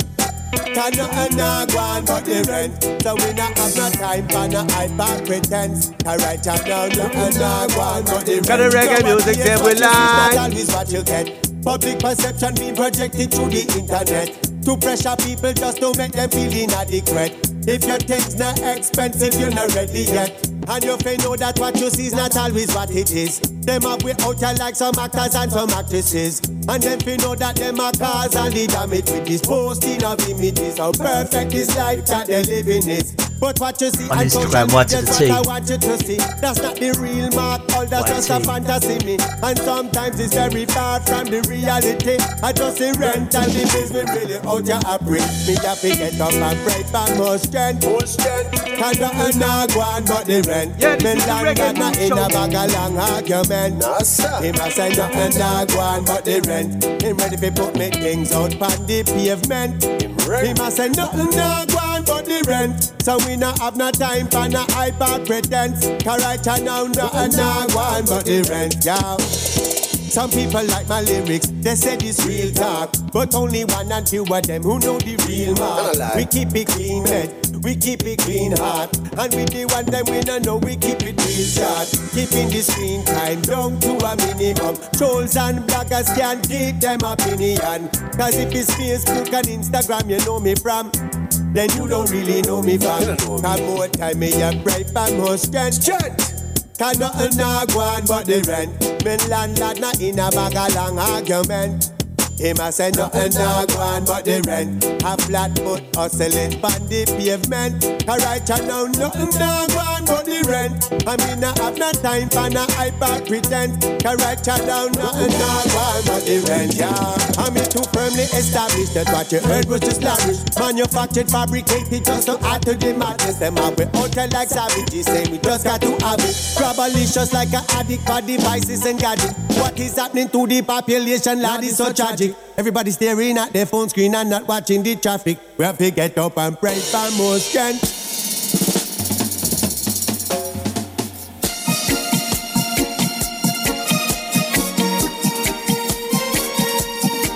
Nothing not go on but the rent So we not have no time for no hyper pretense. Cause right now nothing not go on but the rent Got the reggae music there, we is not like. always what you get. Public perception being projected through the internet to pressure people just to make them feel inadequate. If your things not expensive, you're not ready yet. And you feel know that what you see is not always what it is. Them up we out here like some actors and some actresses. And them feel know that them are cause and the damage with this posting of images. How perfect this life that they living is. But what you see On Instagram, what to the is T. want you to see. That's not the real mark, all that's just a fantasy me. And sometimes it's very far from the reality. I just see rent and the me really out your operate. Me have to get up and pray for more strength. More strength. Cause nothing not go on but the rent. Yeah, this me is the reggae landlord not in show. a bag of long argument. No, sir. Him a say nothing not go on but the rent. Him ready to put me things out on the pavement. Him a say nothing not go on but the rent. So we not have no time for no hyper pretense. Cause right now nothing not go on but the rent, yeah. Some people like my lyrics, they said it's real talk. But only one and few of them who know the real mark. We keep it clean head, we keep it clean heart. And with the one them we don't know, we keep it real short. Keeping the screen time down to a minimum. Trolls and bloggers can't keep them opinion. Cause if it's Facebook and Instagram, you know me from. Then you don't really know me from. Come more time, me a break for more strength. Cause nothing not go on but the rent. Me landlord not in a bag of long argument. Him a say nothing not go on but the rent. A flat foot hustling on the pavement. Cause right now nothing not go on but the rent. I mean I have no time for no hyper pretense. Cause right now nothing not go on but the rent. Yeah, I mean too firmly established that what you heard was just lavish. Manufactured, fabricated just to add to the madness. Them out we out like savages. Say we just got to have it. Grabalicious like an addict for devices and gadgets. What is happening to the population, lad, is so tragic. Everybody staring at their phone screen and not watching the traffic. We have to get up and pray for more strength.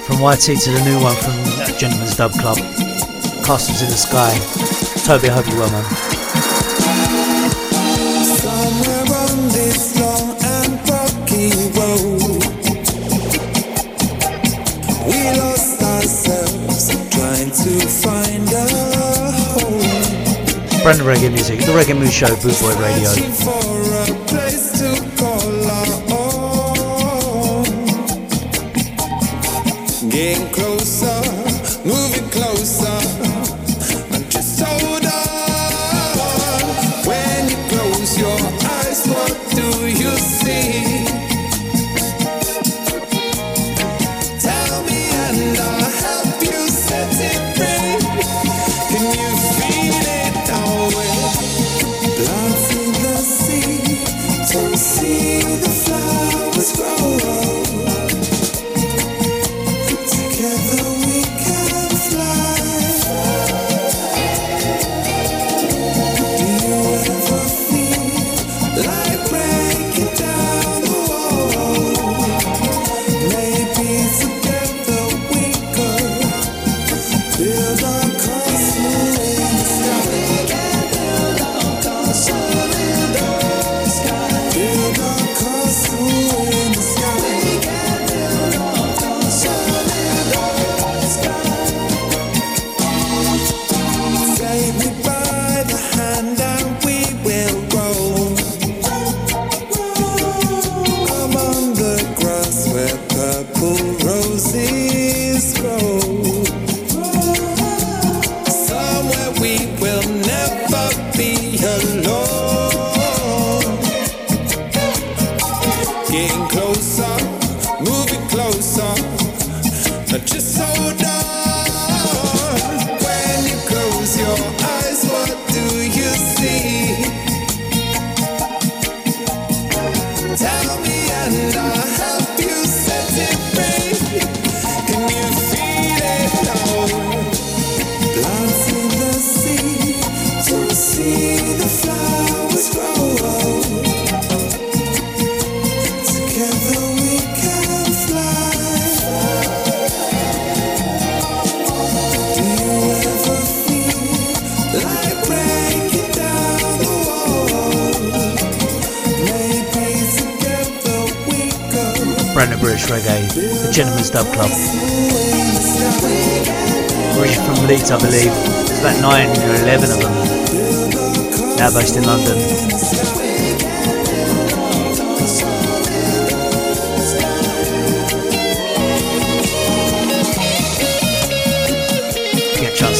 From YT to the new one from Gentleman's Dub Club. Castles in the Sky. Toby, I hope you're well, man. Home. Brand new reggae music. The Reggae Mood Show, Boot Boy Radio.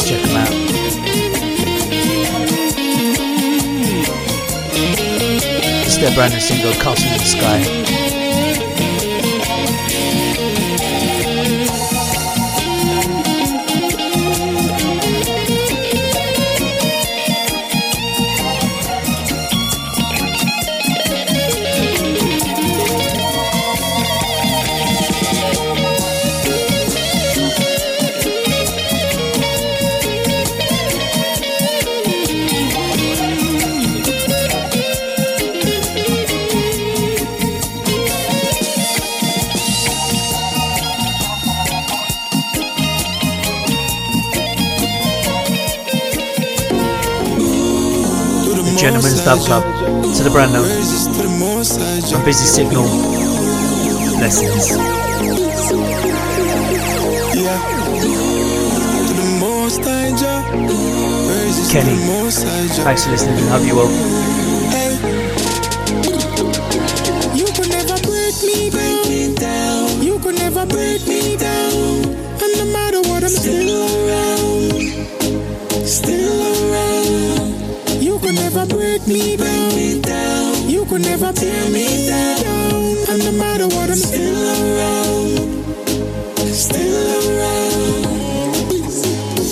Check them out. It's their brand new single, Castle in the Sky. Gentleman's Dub Club to the brand new on Busy Signal. Lessons. Kenny, thanks for listening. And hope you well. You could never break me down. You could never break me down. And no matter what, I'm still Never break me down. You could never tear me down. And no matter what, I'm still around. Still around.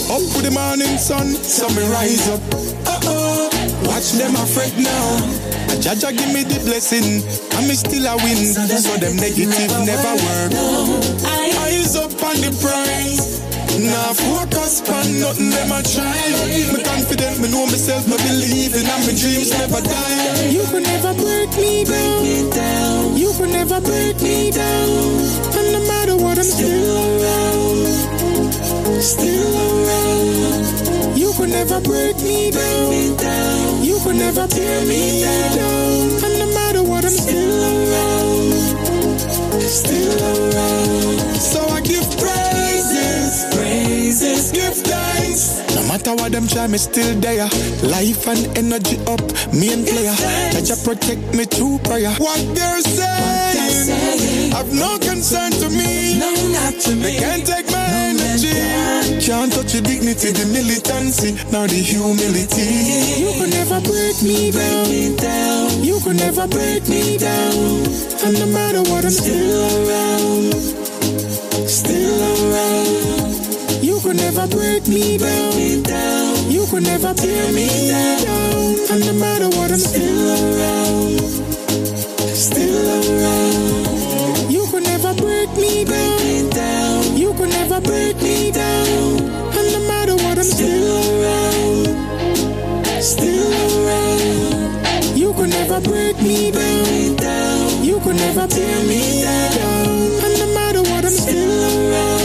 Up with the morning sun, so me rise up. Uh-oh. Watch them afraid now. Jah Jah give me the blessing, and me still a win. So them negative never work. Nah, focus on nothing them a try. Me confident, me know myself, me believe in, and my dreams never die. You could never break me down. You could never break me down. And no matter what, I'm still around. Still around. You could never break me down. You could never tear me down. And no matter what, I'm still around. Still around. So praises, give thanks. No matter what them try, me still there. Life and energy up, me main player. Jah Jah protect me through prayer. What they're saying, I've no concern to me. No, not to me. They can't take my energy. Can't touch the dignity, the militancy, nor the humility. You could never break me down. You could never break me down. And no matter what, I'm still around. Could never break me down. You could never tear me down. And no matter what, I'm still around. Still around. You could never break me down. You could never break me down. And no matter what, I'm still around. Still around. You could never break me down. You could never tear me down. And no matter what, I'm still around.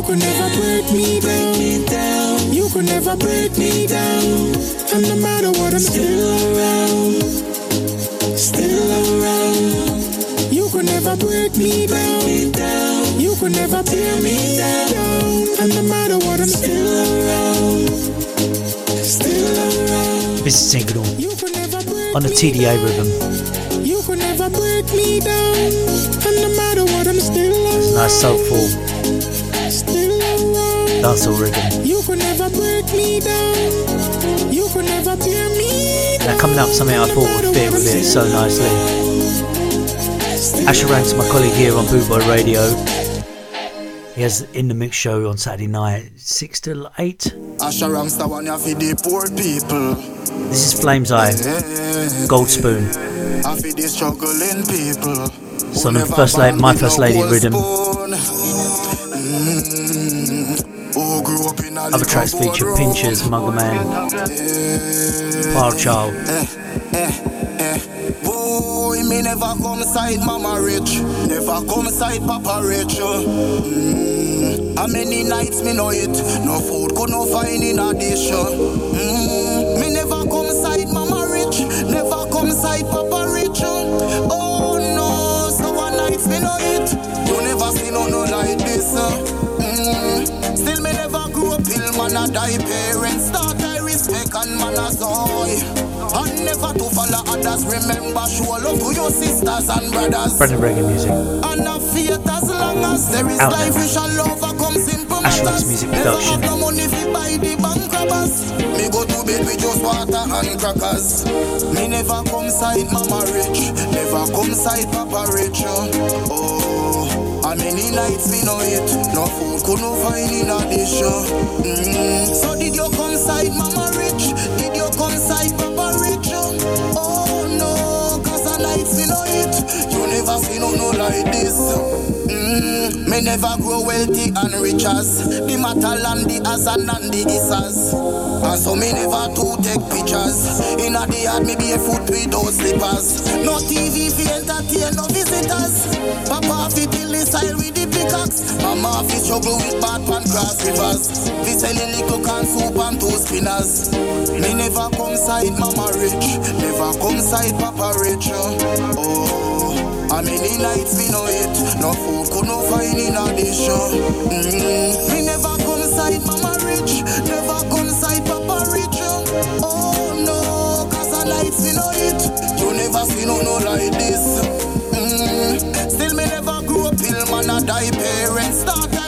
You could never break me down. You could never break me down. And no matter what, I'm still around. Still around. You could never break me down. You could never tear me down. And no matter what, I'm still around. Still around. This is single on the TDA rhythm. You could never break me down. And no matter what, I'm still It's a around. nice soulful Still around. dancehall rhythm. You could never break me down. Now coming up something I thought would fit with it so nicely. Asher Ranks, my colleague here on Boot Boy Radio. He has in the mix show on Saturday night, six till eight. Asher Ranks the one feed the poor people. This is Flames Eye, Gold Spoon. I feed the struggling people. It's on the first lady, my first lady rhythm. Other tracks feature Pinchers, Mugger Man, Child. Eh, eh, eh. Boy, me never come side mama rich, never come side papa rich. Mm. How many nights me know it? No food could no find in. Mm. Me never come side mama rich, never come side papa rich. Oh no, so one nights me know it. You never see no no like this. Mm. Still me never up man a die parents start I respect and man a soy. And never to follow others. Remember, show love to your sisters and brothers. Brendan Reggae music. And a faith as long as there is Out life, we shall overcome simple Ashworks music production. Never have no money fi buy the bank robbers. Me go to bed with just water and crackers. Me never come side mama rich. Never come side papa rich. Oh. How many nights we know it? No food could no find in a dish. Mm. So did you come side mama rich? Did you come side papa rich? Oh no, cause the nights we know it. Never see no like this. Mm. Me never grow wealthy and rich as the metal and the as and the isas. And so me never to take pictures. In a the yard me barefoot with those slippers. No TV fi entertain no visitors. Papa fi till the style with the pickaxe. Mama fi struggle with bad pan cross rivers. Fi selling little can soup and two spinners. Me never come side mama rich. Never come side papa rich. Oh. How many nights me know it? No food could no find in a dish. Mm. Me never come side mama rich. Never come side papa rich. Oh no, cause the nights me know it. You never see no no like this. Mm. Still me never grew up ill man a die parents start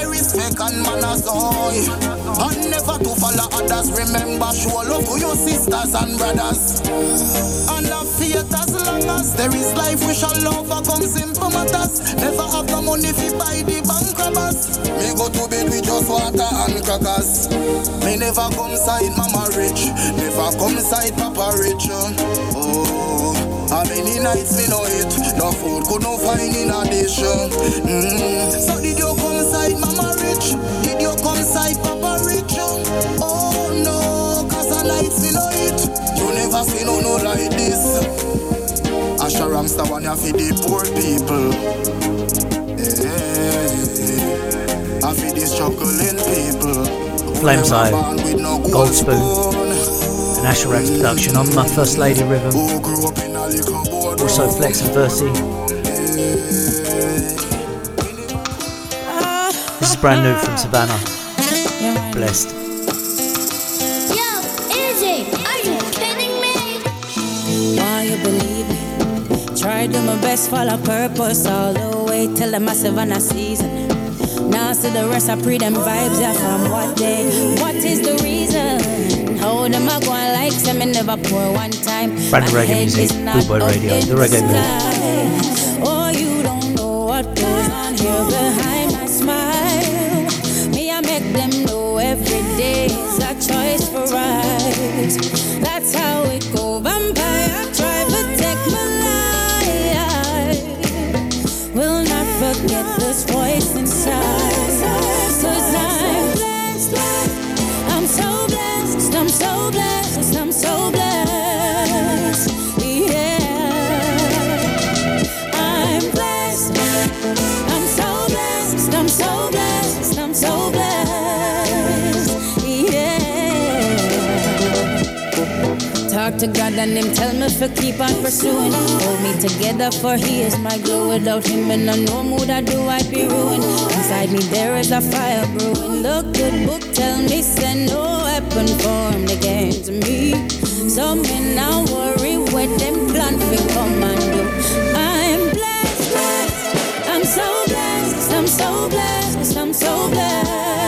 I and man a soy. And never to follow others. Remember show love to your sisters and brothers. And love faith as long as there is life we shall overcome simple matters. Never have the money fi buy the bank robbers. Me go to bed with just water and crackers. Me never come side mama rich. Never come side papa rich. Oh. How many nights me know it? No food could no find in a dish. Mm. So did you side mama rich? Did you come side papa rich? Oh no, cause me know it. You never see no no like this. Asha Ramsta one ya feed the poor people. I feed the struggling people. Flames Eye, Gold Spoon, and Asherax production on my First Lady Rhythm. Also Flex and Versi. This is brand new from Savannah. Blessed. Yo, Izzy, are you kidding me? Why you believe me? Try do my best, follow purpose all the way till the massive on a season. Now see the rest, I pre them vibes, yeah, from what day? What is the reason? How them a going like say me never pour one time. Brand My reggae head music, is Boy Radio, the reggae mood. Oh, you don't know what goes on here to God and Him tell me for keep on pursuing. Hold me together for He is my glue. Without Him and I no mood I do I'd be ruined. Inside me there is a fire brewing. The good book tell me send no weapon formed against me. So me now worry what them plan for come and do. I'm blessed, blessed. I'm so blessed. I'm so blessed. I'm so blessed.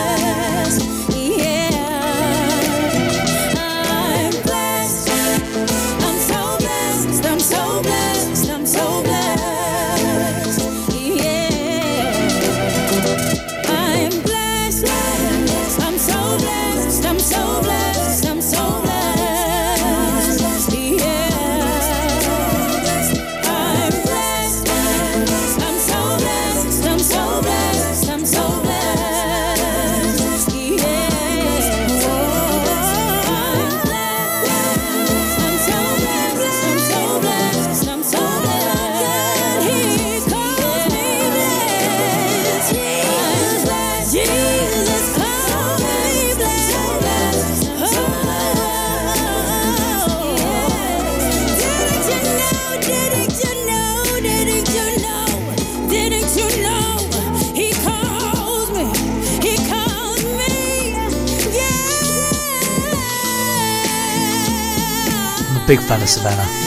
Big fan of Savannah.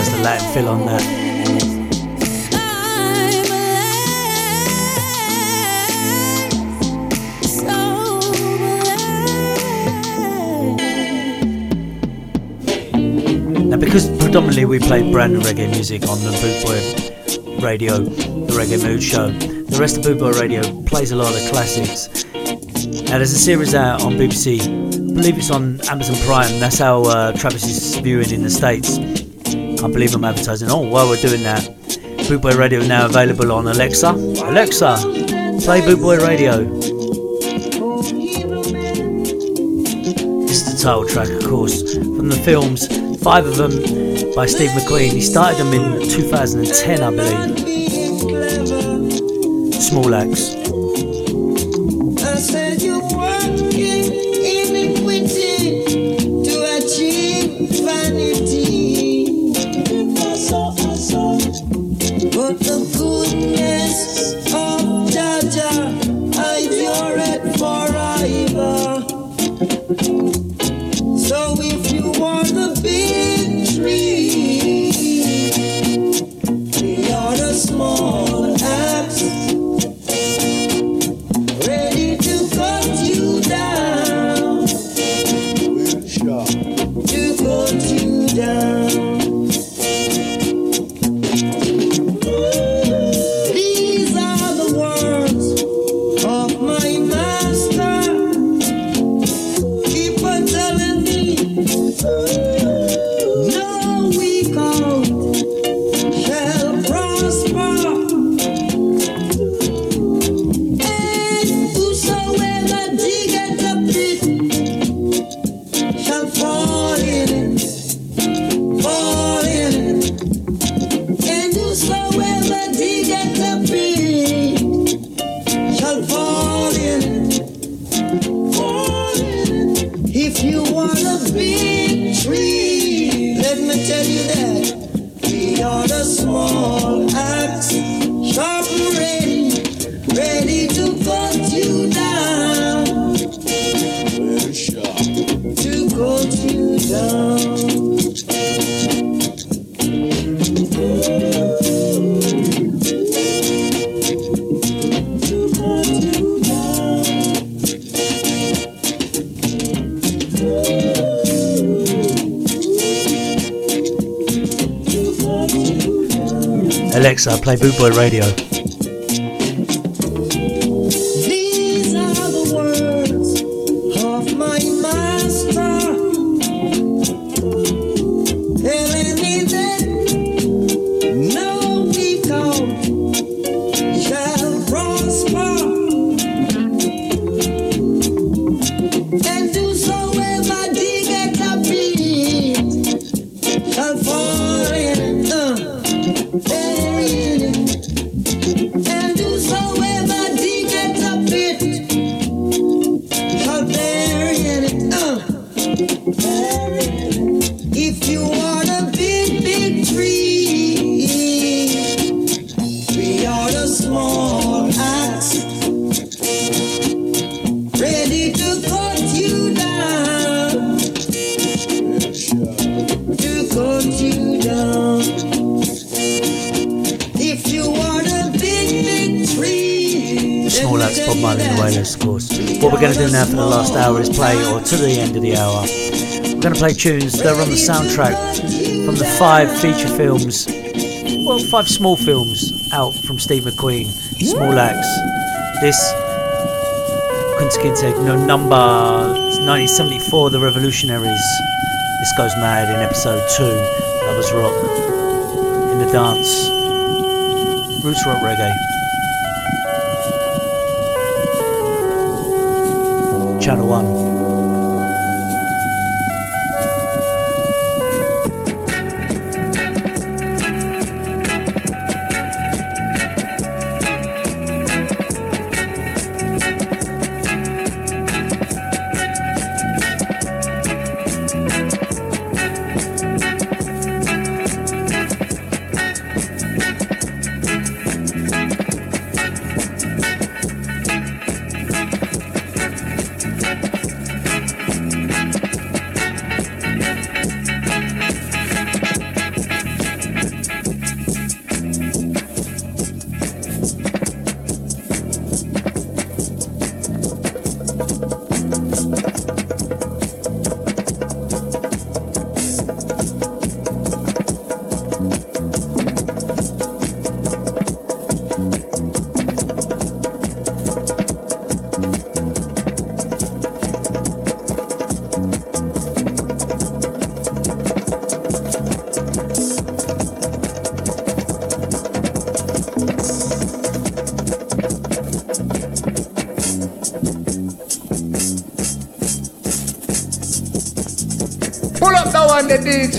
The Latin fill on that. Now, because predominantly we play brand new reggae music on the Bootboy Radio, the Reggae Mood Show, the rest of Bootboy Radio plays a lot of classics. Now, there's a series out on BBC, I believe it's on Amazon Prime. That's how uh, Travis is viewing in the States. Can't believe I'm advertising. Oh, while we're doing that, Bootboy Radio now available on Alexa. Alexa, play Bootboy Radio. This is the title track, of course, from the films five of them by Steve McQueen. He started them in 2010, I believe. Small Axe. Play Bootboy Radio. Play tunes that are on the soundtrack from the five feature films, well, five small films out from Steve McQueen, Small Axe. This, Kunta Kinte, no, number 1974, The Revolutionaries. This goes mad in episode 2, Lovers Rock, in the dance, Roots Rock Reggae. Channel 1.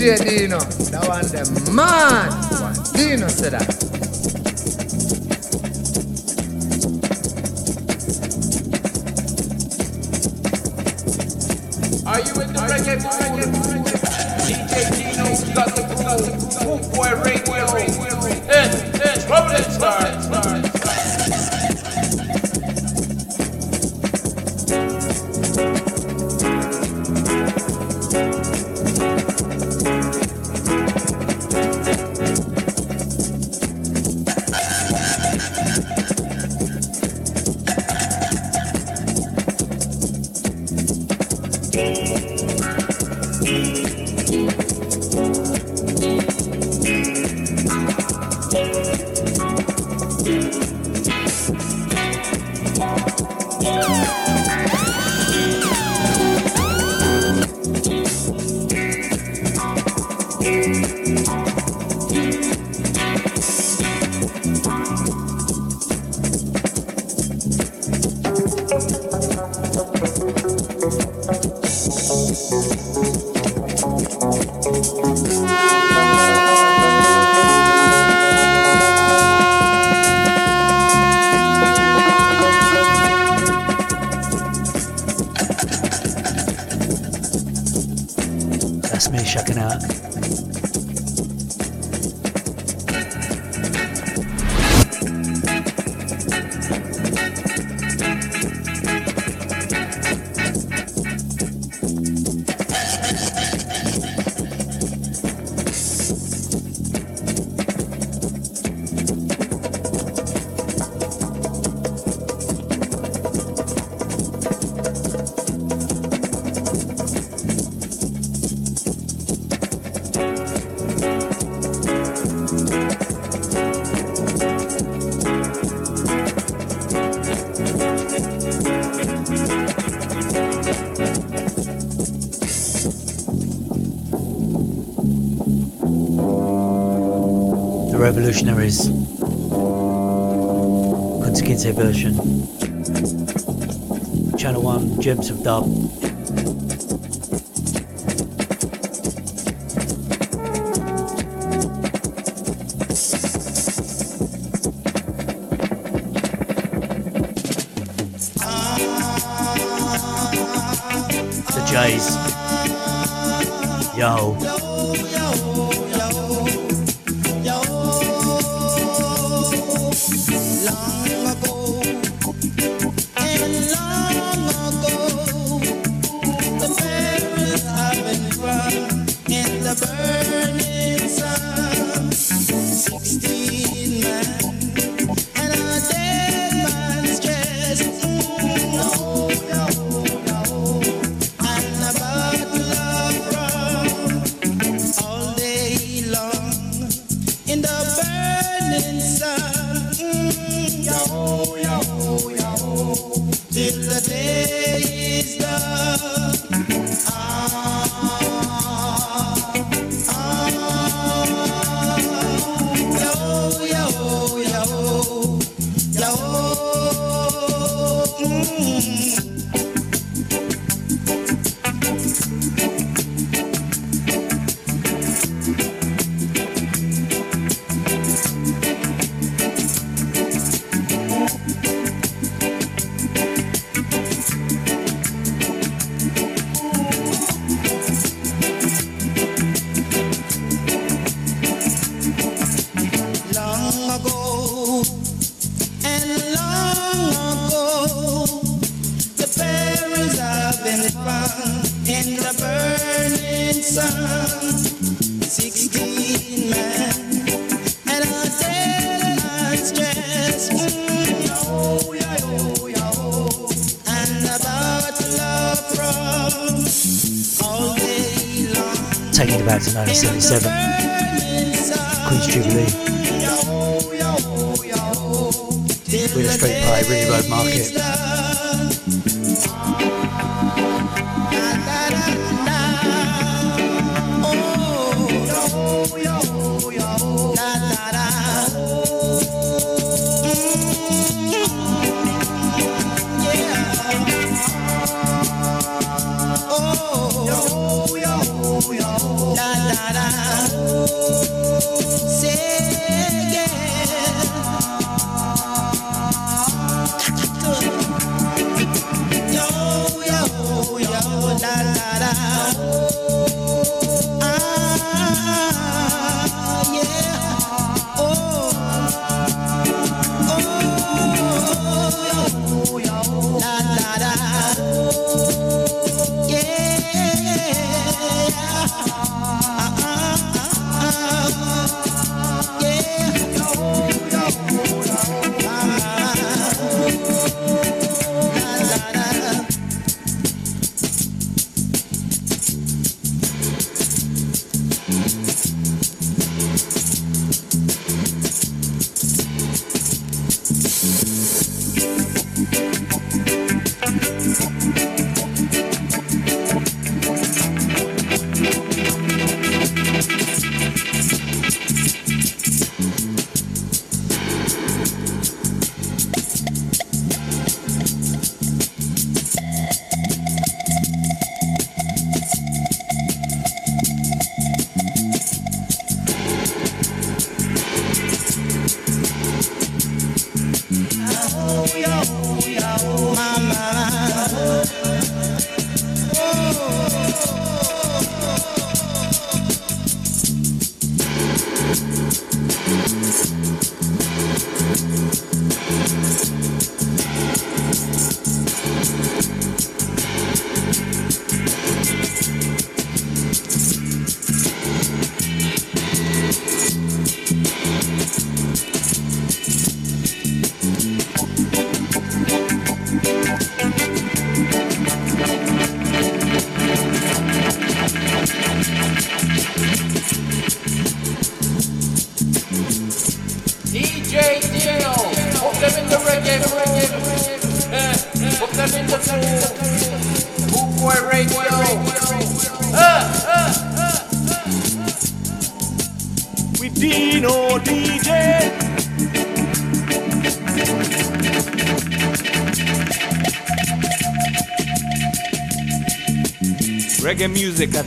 DJ Dino. That one the man. Dino said that. Revolutionaries. Kunta Kinte version. Channel 1, Gems of Dub. The Jays. Yo,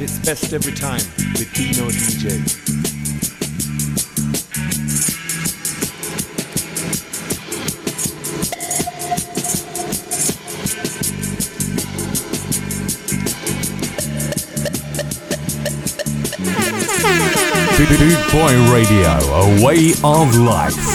its best every time with Dino DJ. Boy Radio, a way of life.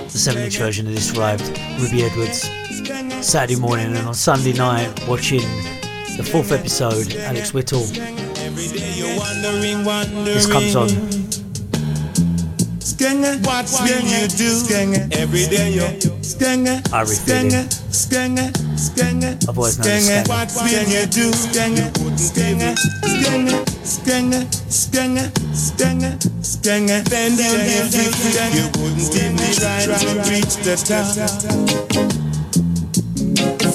Skanga, skanga, skanga, skanga, 7 inch version of this arrived. Rupie Edwards. Saturday morning and on Sunday night watching the fourth episode, Alex Wheatle. This comes on. What will you do every day? I refit it. Otherwise known as What will you do? Then you live free. You wouldn't even try to reach the top.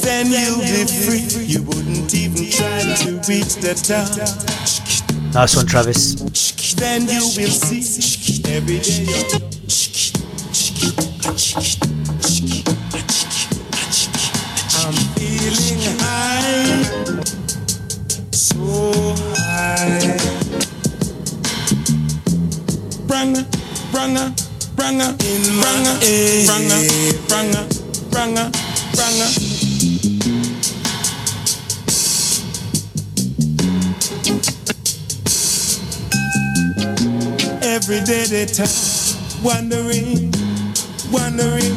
Then you'll be free. You wouldn't even try to reach the top. Nice one, Travis. Then you will see every day. wondering, wondering.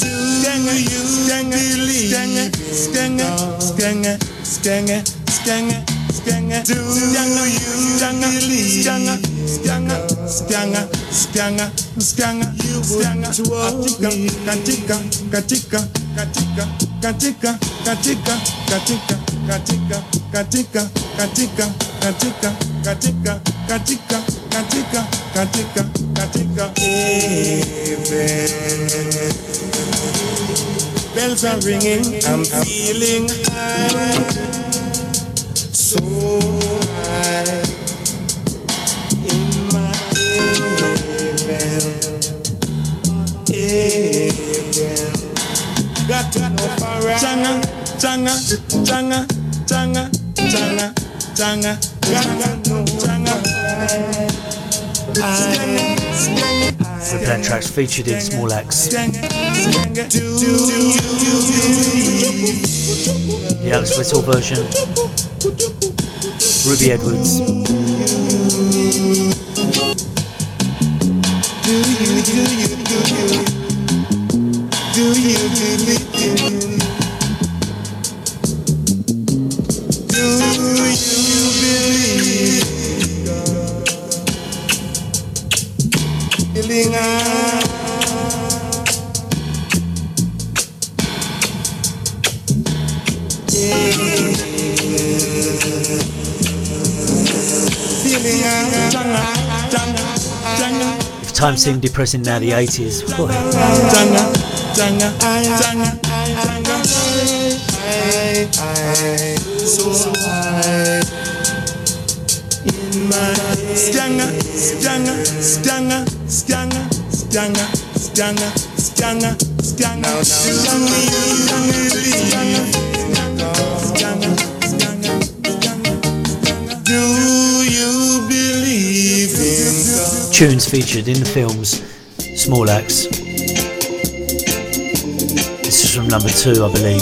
Do Stanger, you Stanger, believe Stanger, Stanger, Stanger, Stanger, Stanger, Stanger. Do you Stanger, believe Stanger, Stanger, Stanger, Stanger, Stanger. You Stanger. Katika, katika, katika, katika, katika, katika, katika, katika. Bells are ringing, I'm feeling high, so high in my heaven, heaven. Got to know for right. Changa, changa, changa, changa, changa, changa. Got to know changa. We're playing tracks featured in Small Axe. The Alex Wheatle version. Rupie Edwards. Do you believe? Do seemed depressing now the 80s. Boy. tunes featured in the films Small Axe. This is from number two, I believe.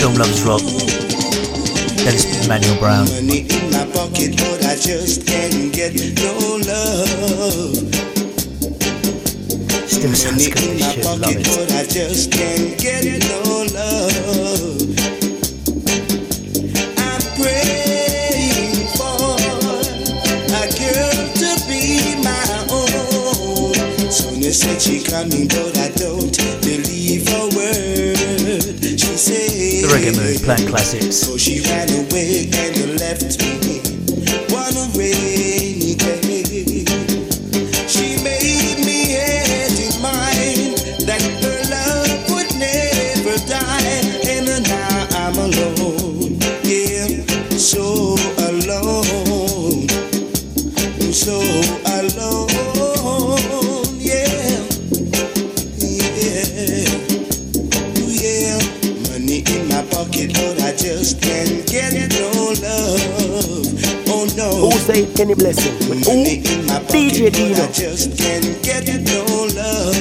Film Lovers Rock. Dennis Manuel Brown. Money in my pocket, but I just can't get no love. Still sounds good, this shit. Love it. But I just can't get no love. Said she coming, but I don't believe a word. She said the reggae mood playing classics. So she ran away and left me. One away. Elevate any blessing. With who? DJ Dino. I just can't get no love.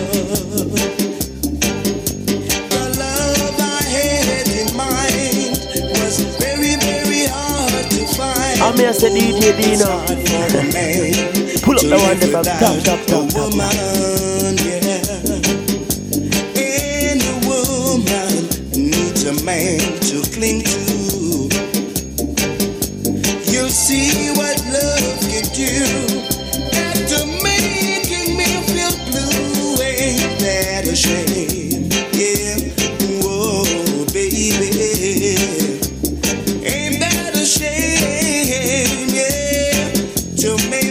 I'm here to DJ Dino. [LAUGHS] Pull up the one that's top, top, top, top. to me.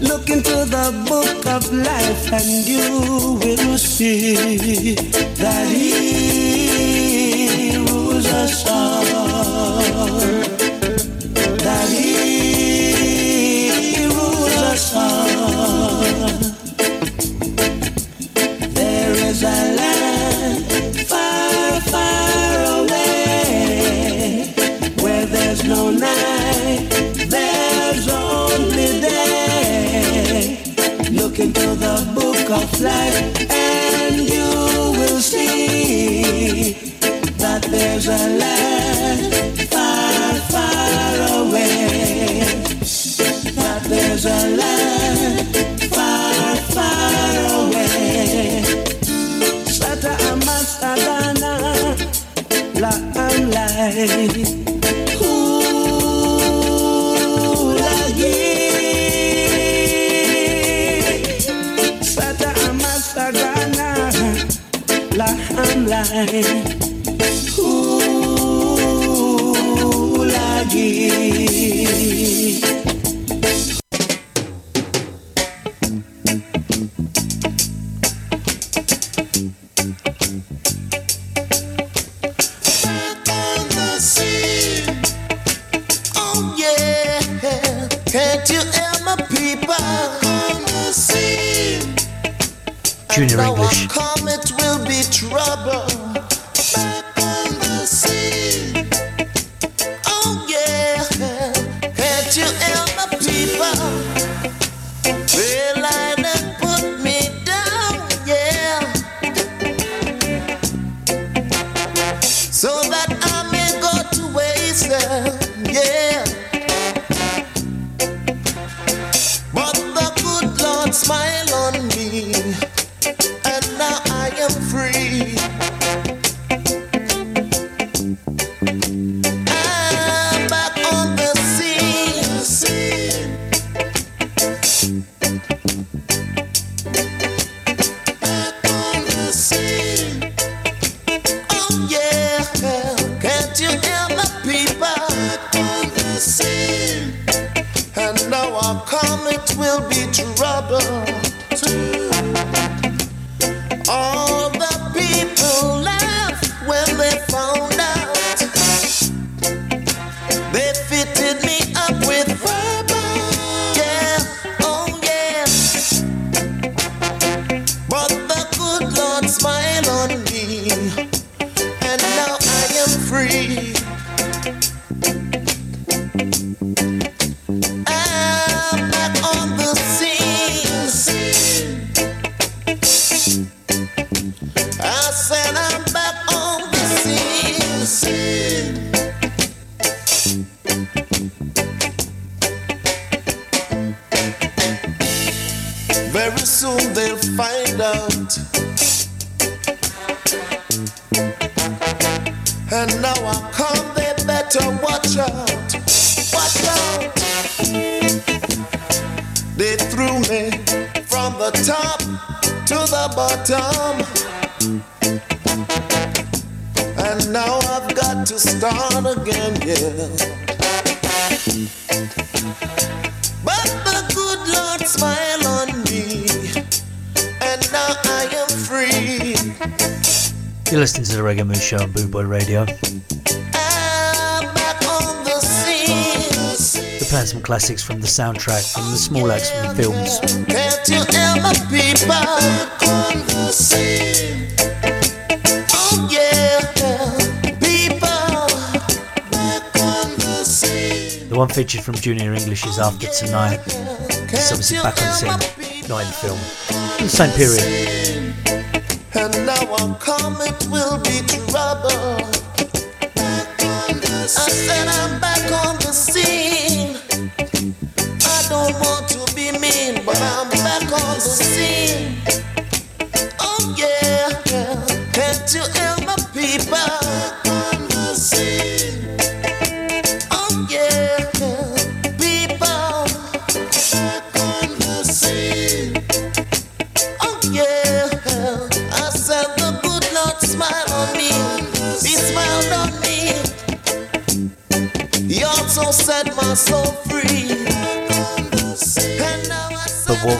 Look into the book of life and you will see that he rules us all. life, and you will see that there's a land far, far away. That there's a land far, far away. Sata amas adana la amlai. right. You're listening to the Reggae Mood Show on Bootboy Radio. We're playing some classics from the soundtrack from the small axe from the films. One featured from Junior English is After Tonight. It's obviously back on scene, not in the film. In the same period.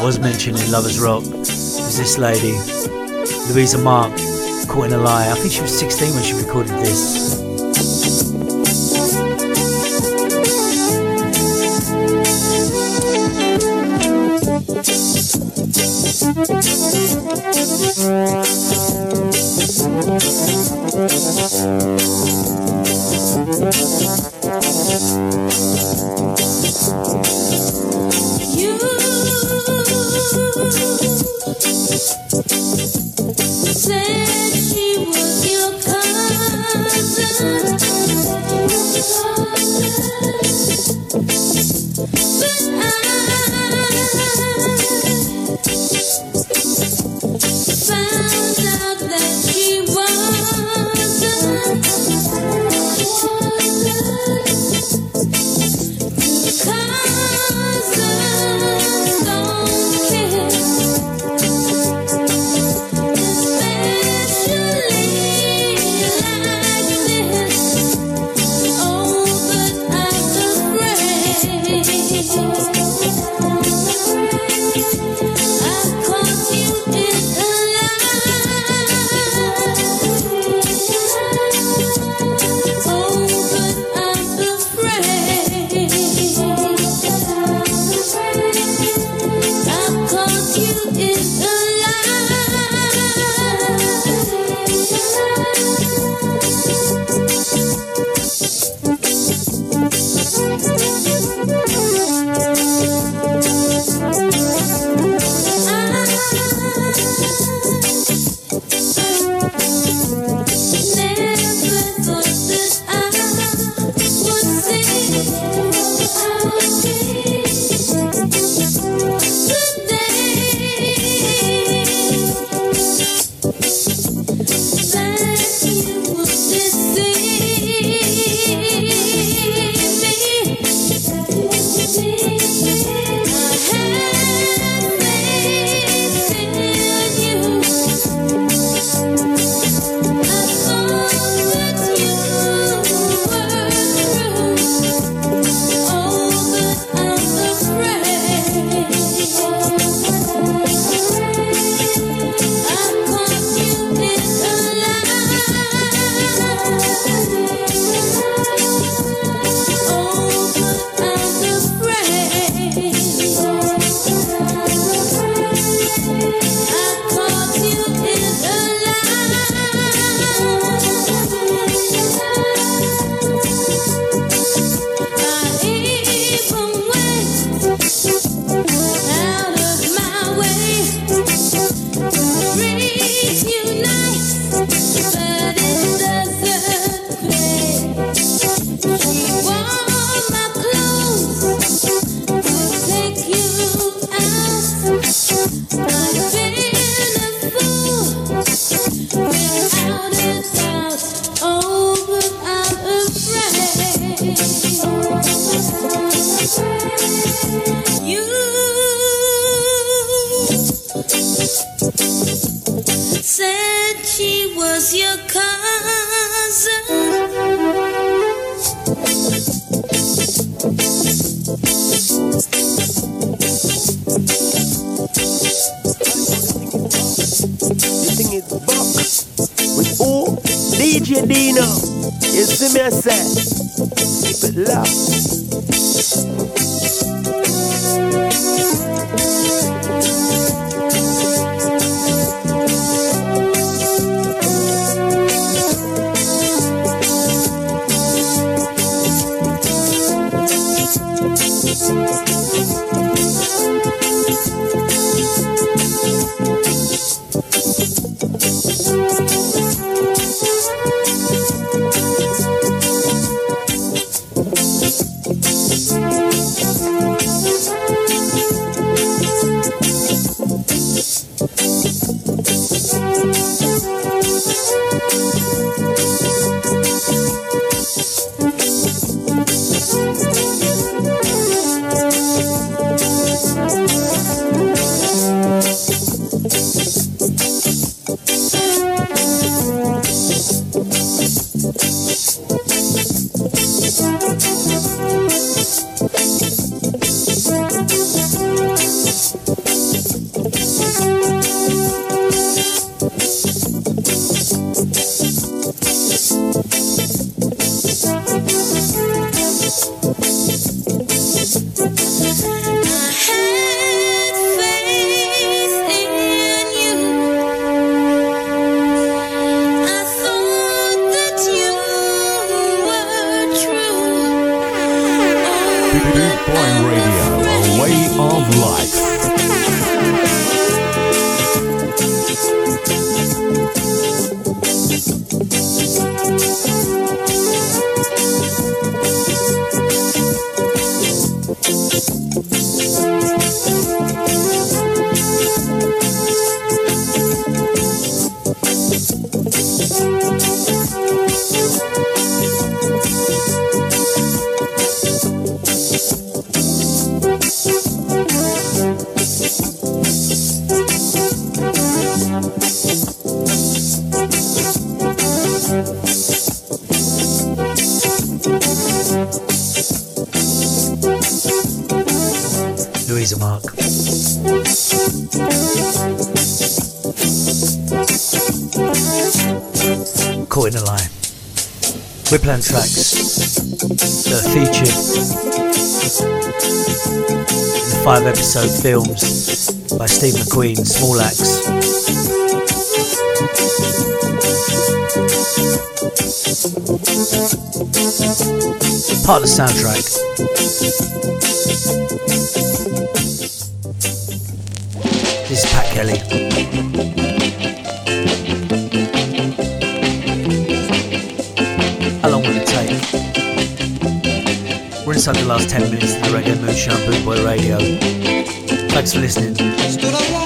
Was mentioned in Lovers Rock is this lady, Louisa Mark, caught in a lie. I think she was 16 when she recorded this. Whipland tracks that are featured in the five episode films by Steve McQueen, Small Axe. Part of the soundtrack. This is Pat Kelly. We're inside the last 10 minutes of the Reggae Moonshine Bootboy Radio. Thanks for listening.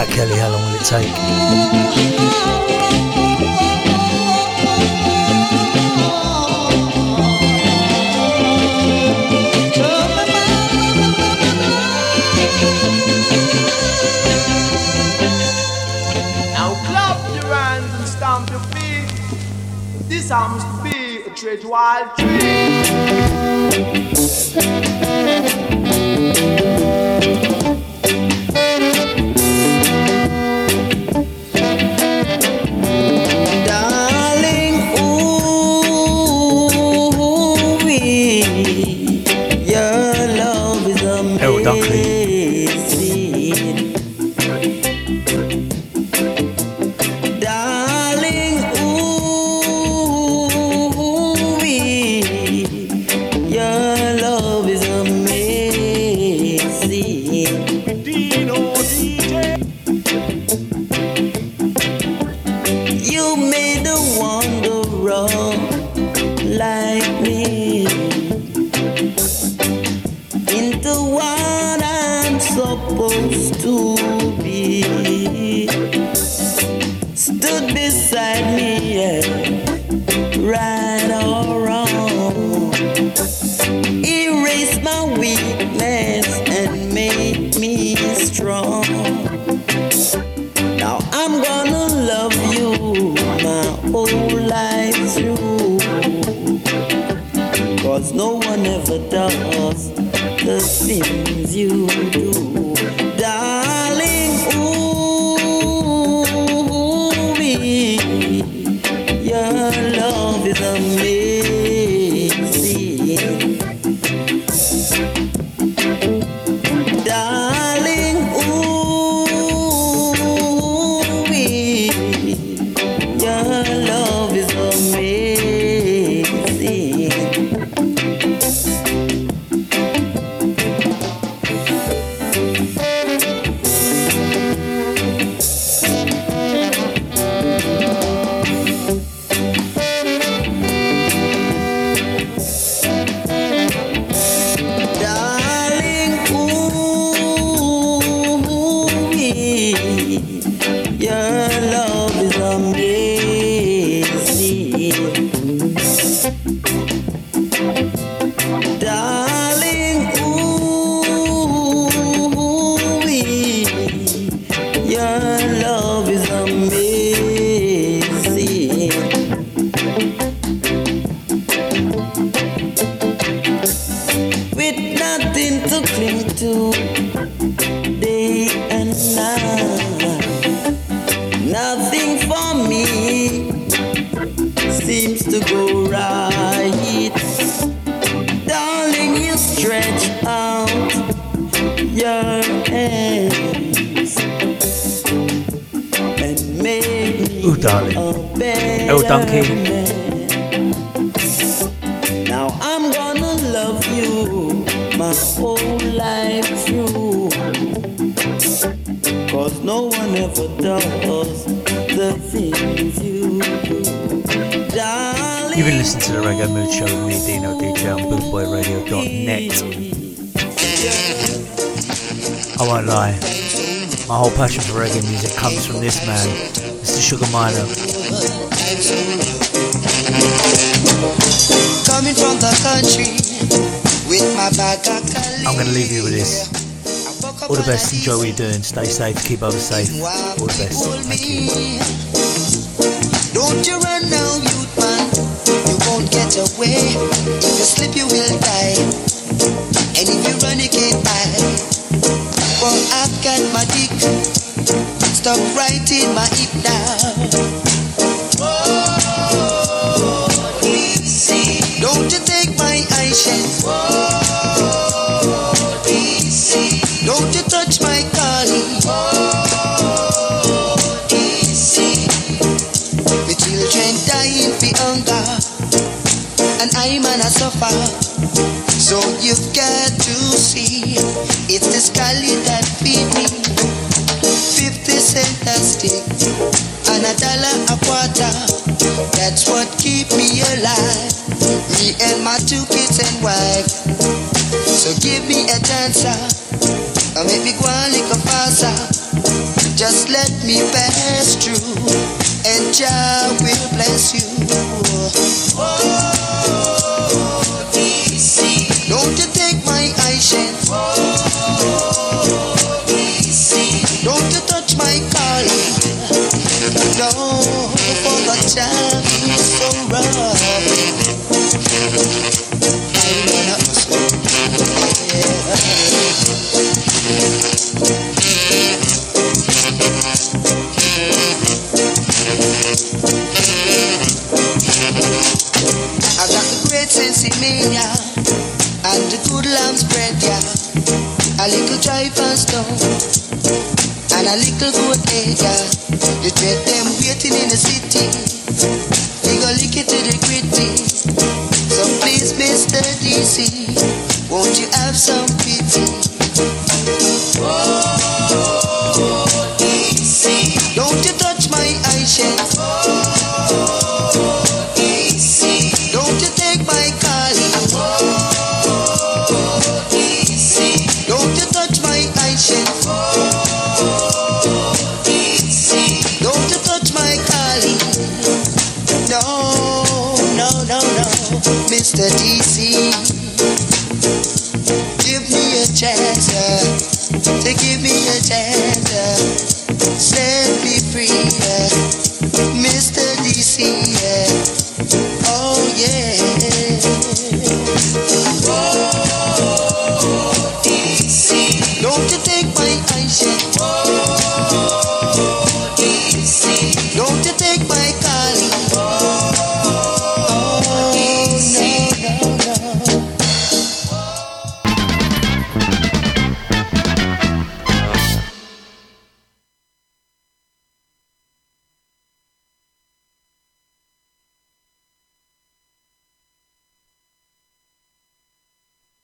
Pat Kelly, how long will it take? Now clap your hands and stamp your feet. This happens to be a treat wild Darling, my whole life through. Cause no one ever does the things you do. Darling, You've been listening to the Reggae Mood Show with me, Dino DJ on bootboyradio.net. I won't lie, my whole passion for reggae music comes from this man, Mr. Sugar Minott. coming from the country I'm going to leave you with this. All the best, enjoy what you're doing, stay safe, keep others safe. All the best, thank you. Don't you run now, youth man. You won't get away. If you slip, you will die.